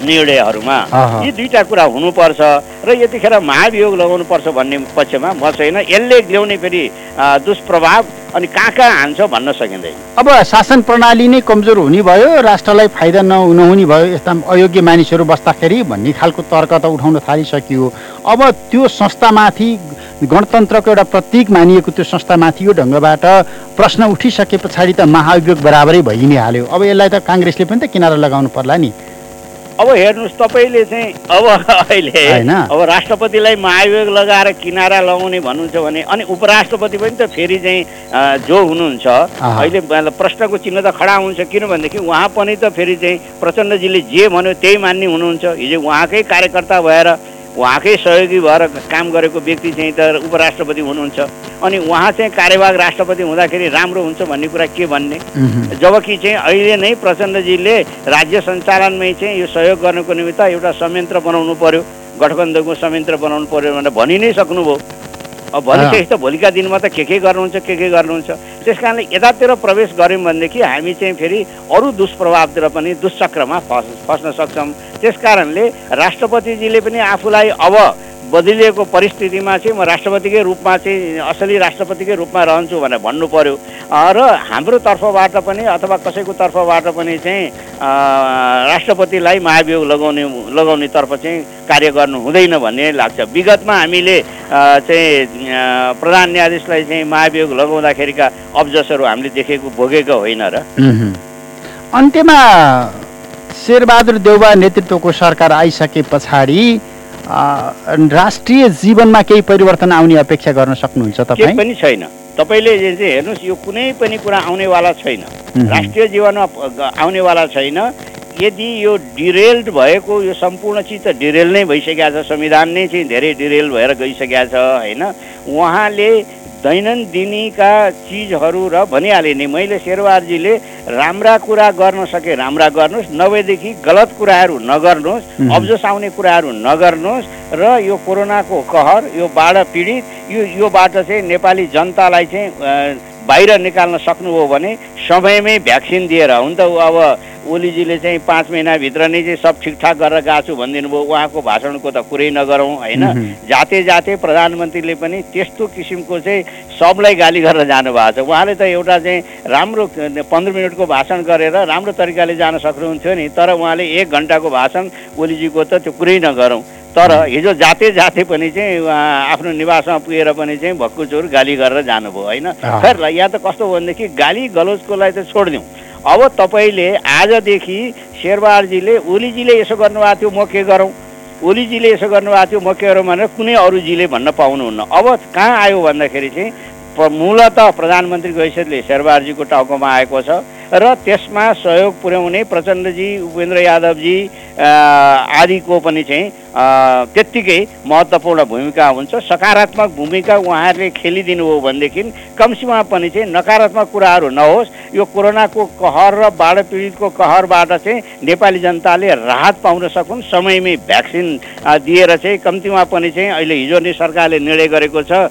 निर्णयहरूमा। यी दुईटा कुरा हुनुपर्छ र यतिखेर महाभियोग लगाउनुपर्छ भन्ने पक्षमा म छैन। यसले ल्याउने फेरि दुष्प्रभाव अनि कहाँ कहाँ हान्छ भन्न सकिँदैन। अब शासन प्रणाली नै कमजोर हुने भयो राष्ट्रलाई फाइदा न नहुने भयो यस्ता अयोग्य मानिसहरू बस्दाखेरि भन्ने खालको तर्क त उठाउन थालिसकियो। अब त्यो संस्थामाथि गणतन्त्रको एउटा प्रतीक मानिएको त्यो संस्थामाथि यो ढङ्गबाट प्रश्न उठिसके पछाडि त महाअभियोग बराबरै भइ नै हाल्यो। अब यसलाई त काङ्ग्रेसले पनि त किनारा लगाउनु पर्ला नि। अब हेर्नुहोस् तपाईँले चाहिँ अब अहिले। अब राष्ट्रपतिलाई महाभियोग लगाएर किनारा लगाउने भन्नुहुन्छ भने अनि उपराष्ट्रपति पनि त फेरि चाहिँ जो हुनुहुन्छ। अहिले प्रश्नको चिन्ह त खडा हुन्छ किनभनेदेखि उहाँ पनि त फेरि चाहिँ प्रचण्डजीले जे भन्यो त्यही मान्ने हुनुहुन्छ हिजो उहाँकै कार्यकर्ता भएर उहाँकै सहयोगी भएर काम गरेको व्यक्ति चाहिँ त उपराष्ट्रपति हुनुहुन्छ। अनि उहाँ चाहिँ कार्यवाहक राष्ट्रपति हुँदाखेरि राम्रो हुन्छ भन्ने कुरा के भन्ने? जबकि चाहिँ अहिले नै प्रचण्डजीले राज्य सञ्चालनमै चाहिँ यो सहयोग गर्नको निमित्त एउटा संयन्त्र बनाउनु पर्यो गठबन्धनको संयन्त्र बनाउनु पर्यो भनेर भनि नै सक्नुभयो। अब भनिसकेपछि त भोलिका दिनमा त के के गर्नुहुन्छ के के गर्नुहुन्छ? त्यस कारणले यतातिर प्रवेश गऱ्यौँ भनेदेखि हामी चाहिँ फेरि अरू दुष्प्रभावतिर पनि दुष्चक्रमा फस् फस्न सक्छौँ। त्यस कारणले राष्ट्रपतिजीले पनि आफूलाई अब बदलिएको परिस्थितिमा चाहिँ म राष्ट्रपतिकै रूपमा चाहिँ असली राष्ट्रपतिकै रूपमा रहन्छु भनेर भन्नु पर्यो। अ, र हाम्रो तर्फबाट पनि अथवा कसैको तर्फबाट पनि चाहिँ राष्ट्रपतिलाई महाभियोग लगाउने लगाउनेतर्फ चाहिँ कार्य गर्नु हुँदैन भन्ने लाग्छ। विगतमा हामीले चाहिँ प्रधान न्यायाधीशलाई चाहिँ महाभियोग लगाउँदाखेरिका अब्जसहरू हामीले देखेको भोगेको होइन र। अन्त्यमा शेरबहादुर देउबा नेतृत्वको सरकार आइसके पछाडि राष्ट्रिय जीवनमा केही परिवर्तन आउने अपेक्षा गर्न सक्नुहुन्छ तपाईँ? पनि छैन। तपाईँले चाहिँ हेर्नुहोस् यो कुनै पनि कुरा आउनेवाला छैन। राष्ट्रिय जीवनमा आउनेवाला छैन। यदि यो डिरेल्ड भएको यो सम्पूर्ण चिज त डिरेल नै भइसकेको छ। संविधान नै चाहिँ धेरै डिरेल भएर गइसकेको छ होइन? उहाँले दैनन्दिनीका चिजहरू र भनिहालेँ नि मैले शेरवारजीले राम्रा कुरा गर्न सके राम्रा गर्नुहोस् नभएदेखि गलत कुराहरू नगर्नुहोस्। अब्जस आउने कुराहरू नगर्नुहोस् र यो कोरोनाको कहर यो बाढ पीडित यो योबाट चाहिँ नेपाली जनतालाई चाहिँ बाहिर निकाल्न सक्नुभयो भने समयमै भ्याक्सिन दिएर हुन त अब ओलीजीले चाहिँ पाँच महिनाभित्र नै चाहिँ सब ठिकठाक गरेर गएको छु भनिदिनु भयो उहाँको भाषणको त कुरै नगरौँ होइन। जाते जाते प्रधानमन्त्रीले पनि त्यस्तो किसिमको चाहिँ सबलाई गाली गरेर जानुभएको छ। उहाँले त एउटा चाहिँ राम्रो पन्ध्र मिनटको भाषण गरेर राम्रो तरिकाले जान सक्नुहुन्थ्यो नि। तर उहाँले एक घन्टाको भाषण ओलीजीको त त्यो कुरै नगरौँ। तर हिजो जाते जाते पनि चाहिँ आफ्नो निवासमा पुगेर पनि चाहिँ भक्कुचोर गाली गरेर जानुभयो होइन। खैर ल, यहाँ त कस्तो हो भनेदेखि गाली गलोजकोलाई त छोडिदिउँ। अब तपाईँले आजदेखि शेरबहादुरजीले ओलीजीले यसो गर्नुभएको थियो म के गरौँ? ओलीजीले यसो गर्नुभएको थियो म के गरौँ भनेर कुनै अरूजीले भन्न पाउनुहुन्न। अब कहाँ आयो भन्दाखेरि चाहिँ मूलत प्रधानमन्त्रीको हैसियतले शेरबहादुरजीको टाउकोमा आएको छ। र त्यसमा सहयोग पुर्याउने प्रचण्डजी उपेन्द्र यादवजी आदिको पनि चाहिँ त्यत्तिकै महत्त्वपूर्ण भूमिका हुन्छ सकारात्मक भूमिका उहाँहरूले खेलिदिनु हो भनेदेखि कमसीमा पनि चाहिँ नकारात्मक कुराहरू नहोस् यो कोरोनाको कहर र बाढ पीडितको कहरबाट चाहिँ नेपाली जनताले राहत पाउन सकुन् समयमै भ्याक्सिन दिएर चाहिँ कम्तीमा पनि चाहिँ अहिले हिजो नै सरकारले निर्णय गरेको छ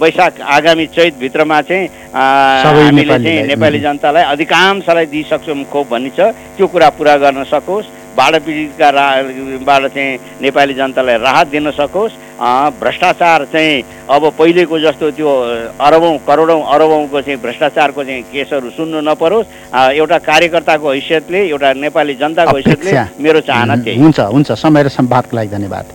वैशाख आगामी चैतभित्रमा चाहिँ हामीले चाहिँ नेपाली। जनतालाई अधिकांशलाई दिइसक्छौँ खोप छ। त्यो कुरा पुरा गर्न सकोस्। बाढ पीडितका राबाट चाहिँ नेपाली जनतालाई राहत दिन सकोस्। भ्रष्टाचार चाहिँ अब पहिलेको जस्तो त्यो अरबौँ करोडौँ अरबौँको चाहिँ भ्रष्टाचारको चाहिँ केसहरू सुन्नु नपरोस्। एउटा कार्यकर्ताको हैसियतले एउटा नेपाली जनताको हैसियतले। मेरो चाहना। त्यही। हुन्छ हुन्छ। समय र सम्वादको लागि धन्यवाद।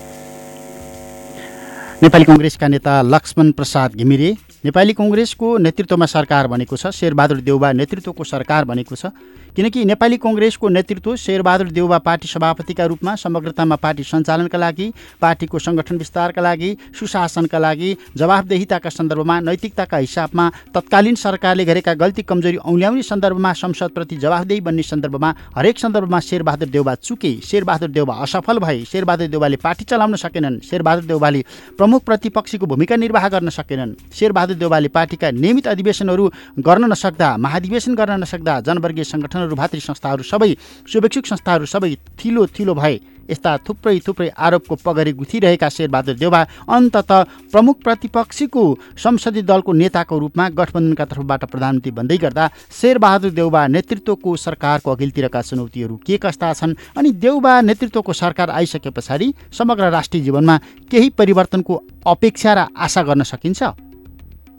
नेपाली कङ्ग्रेसका नेता लक्ष्मण प्रसाद घिमिरे नेपाली कङ्ग्रेसको नेतृत्वमा सरकार बनेको छ शेरबहादुर देउबा नेतृत्वको सरकार बनेको छ। किनकि नेपाली कङ्ग्रेसको नेतृत्व शेरबहादुर देउबा पार्टी सभापतिका रूपमा समग्रतामा पार्टी सञ्चालनका लागि पार्टीको सङ्गठन विस्तारका लागि सुशासनका लागि जवाफदेहिताका सन्दर्भमा नैतिकताका हिसाबमा तत्कालीन सरकारले गरेका गल्ती कमजोरी औल्याउने सन्दर्भमा संसदप्रति जवाफदेही बन्ने सन्दर्भमा हरेक सन्दर्भमा शेरबहादुर देउबा चुके। शेरबहादुर देउबा असफल भए शेरबहादुर देउबाले पार्टी चलाउन सकेनन्। शेरबहादुर देउबाले प्रमुख प्रतिपक्षीको भूमिका निर्वाह गर्न सकेनन्। शेरबहादुर देउबाले पार्टीका नियमित अधिवेशनहरू गर्न नसक्दा महाधिवेशन गर्न नसक्दा जनवर्गीय सङ्गठनहरू भातृ संस्थाहरू सबै शुभेच्छुक संस्थाहरू सबै थिलो थिलो भए यस्ता थुप्रै थुप्रै आरोपको पगरी गुथिरहेका शेरबहादुर देउबा अन्तत प्रमुख प्रतिपक्षीको संसदीय दलको नेताको रूपमा गठबन्धनका तर्फबाट प्रधानमन्त्री बन्दै गर्दा शेरबहादुर देउबा नेतृत्वको सरकारको अघिल्तिरका चुनौतीहरू के कस्ता छन् अनि देउबा नेतृत्वको सरकार आइसके पछाडि समग्र राष्ट्रिय जीवनमा केही परिवर्तनको अपेक्षा र आशा गर्न सकिन्छ?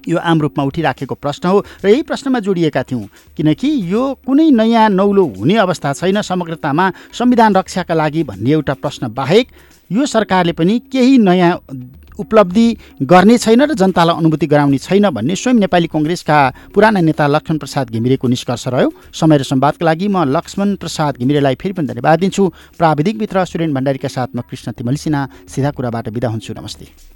यो आम रूपमा उठिराखेको प्रश्न हो र यही प्रश्नमा जोडिएका थियौँ। किनकि यो कुनै नयाँ नौलो हुने अवस्था छैन समग्रतामा संविधान रक्षाका लागि भन्ने एउटा प्रश्न बाहेक यो सरकारले पनि केही नयाँ उपलब्धि गर्ने छैन र जनतालाई अनुभूति गराउने छैन भन्ने स्वयं नेपाली कङ्ग्रेसका पुराना नेता लक्ष्मण प्रसाद घिमिरेको निष्कर्ष रह्यो। समय र संवादका लागि म लक्ष्मण प्रसाद घिमिरेलाई फेरि पनि धन्यवाद दिन्छु। प्राविधिक मित्र सुरेन भण्डारीका साथ म कृष्ण तिमल सिन्हा सिधा कुराबाट बिदा हुन्छु। नमस्ते।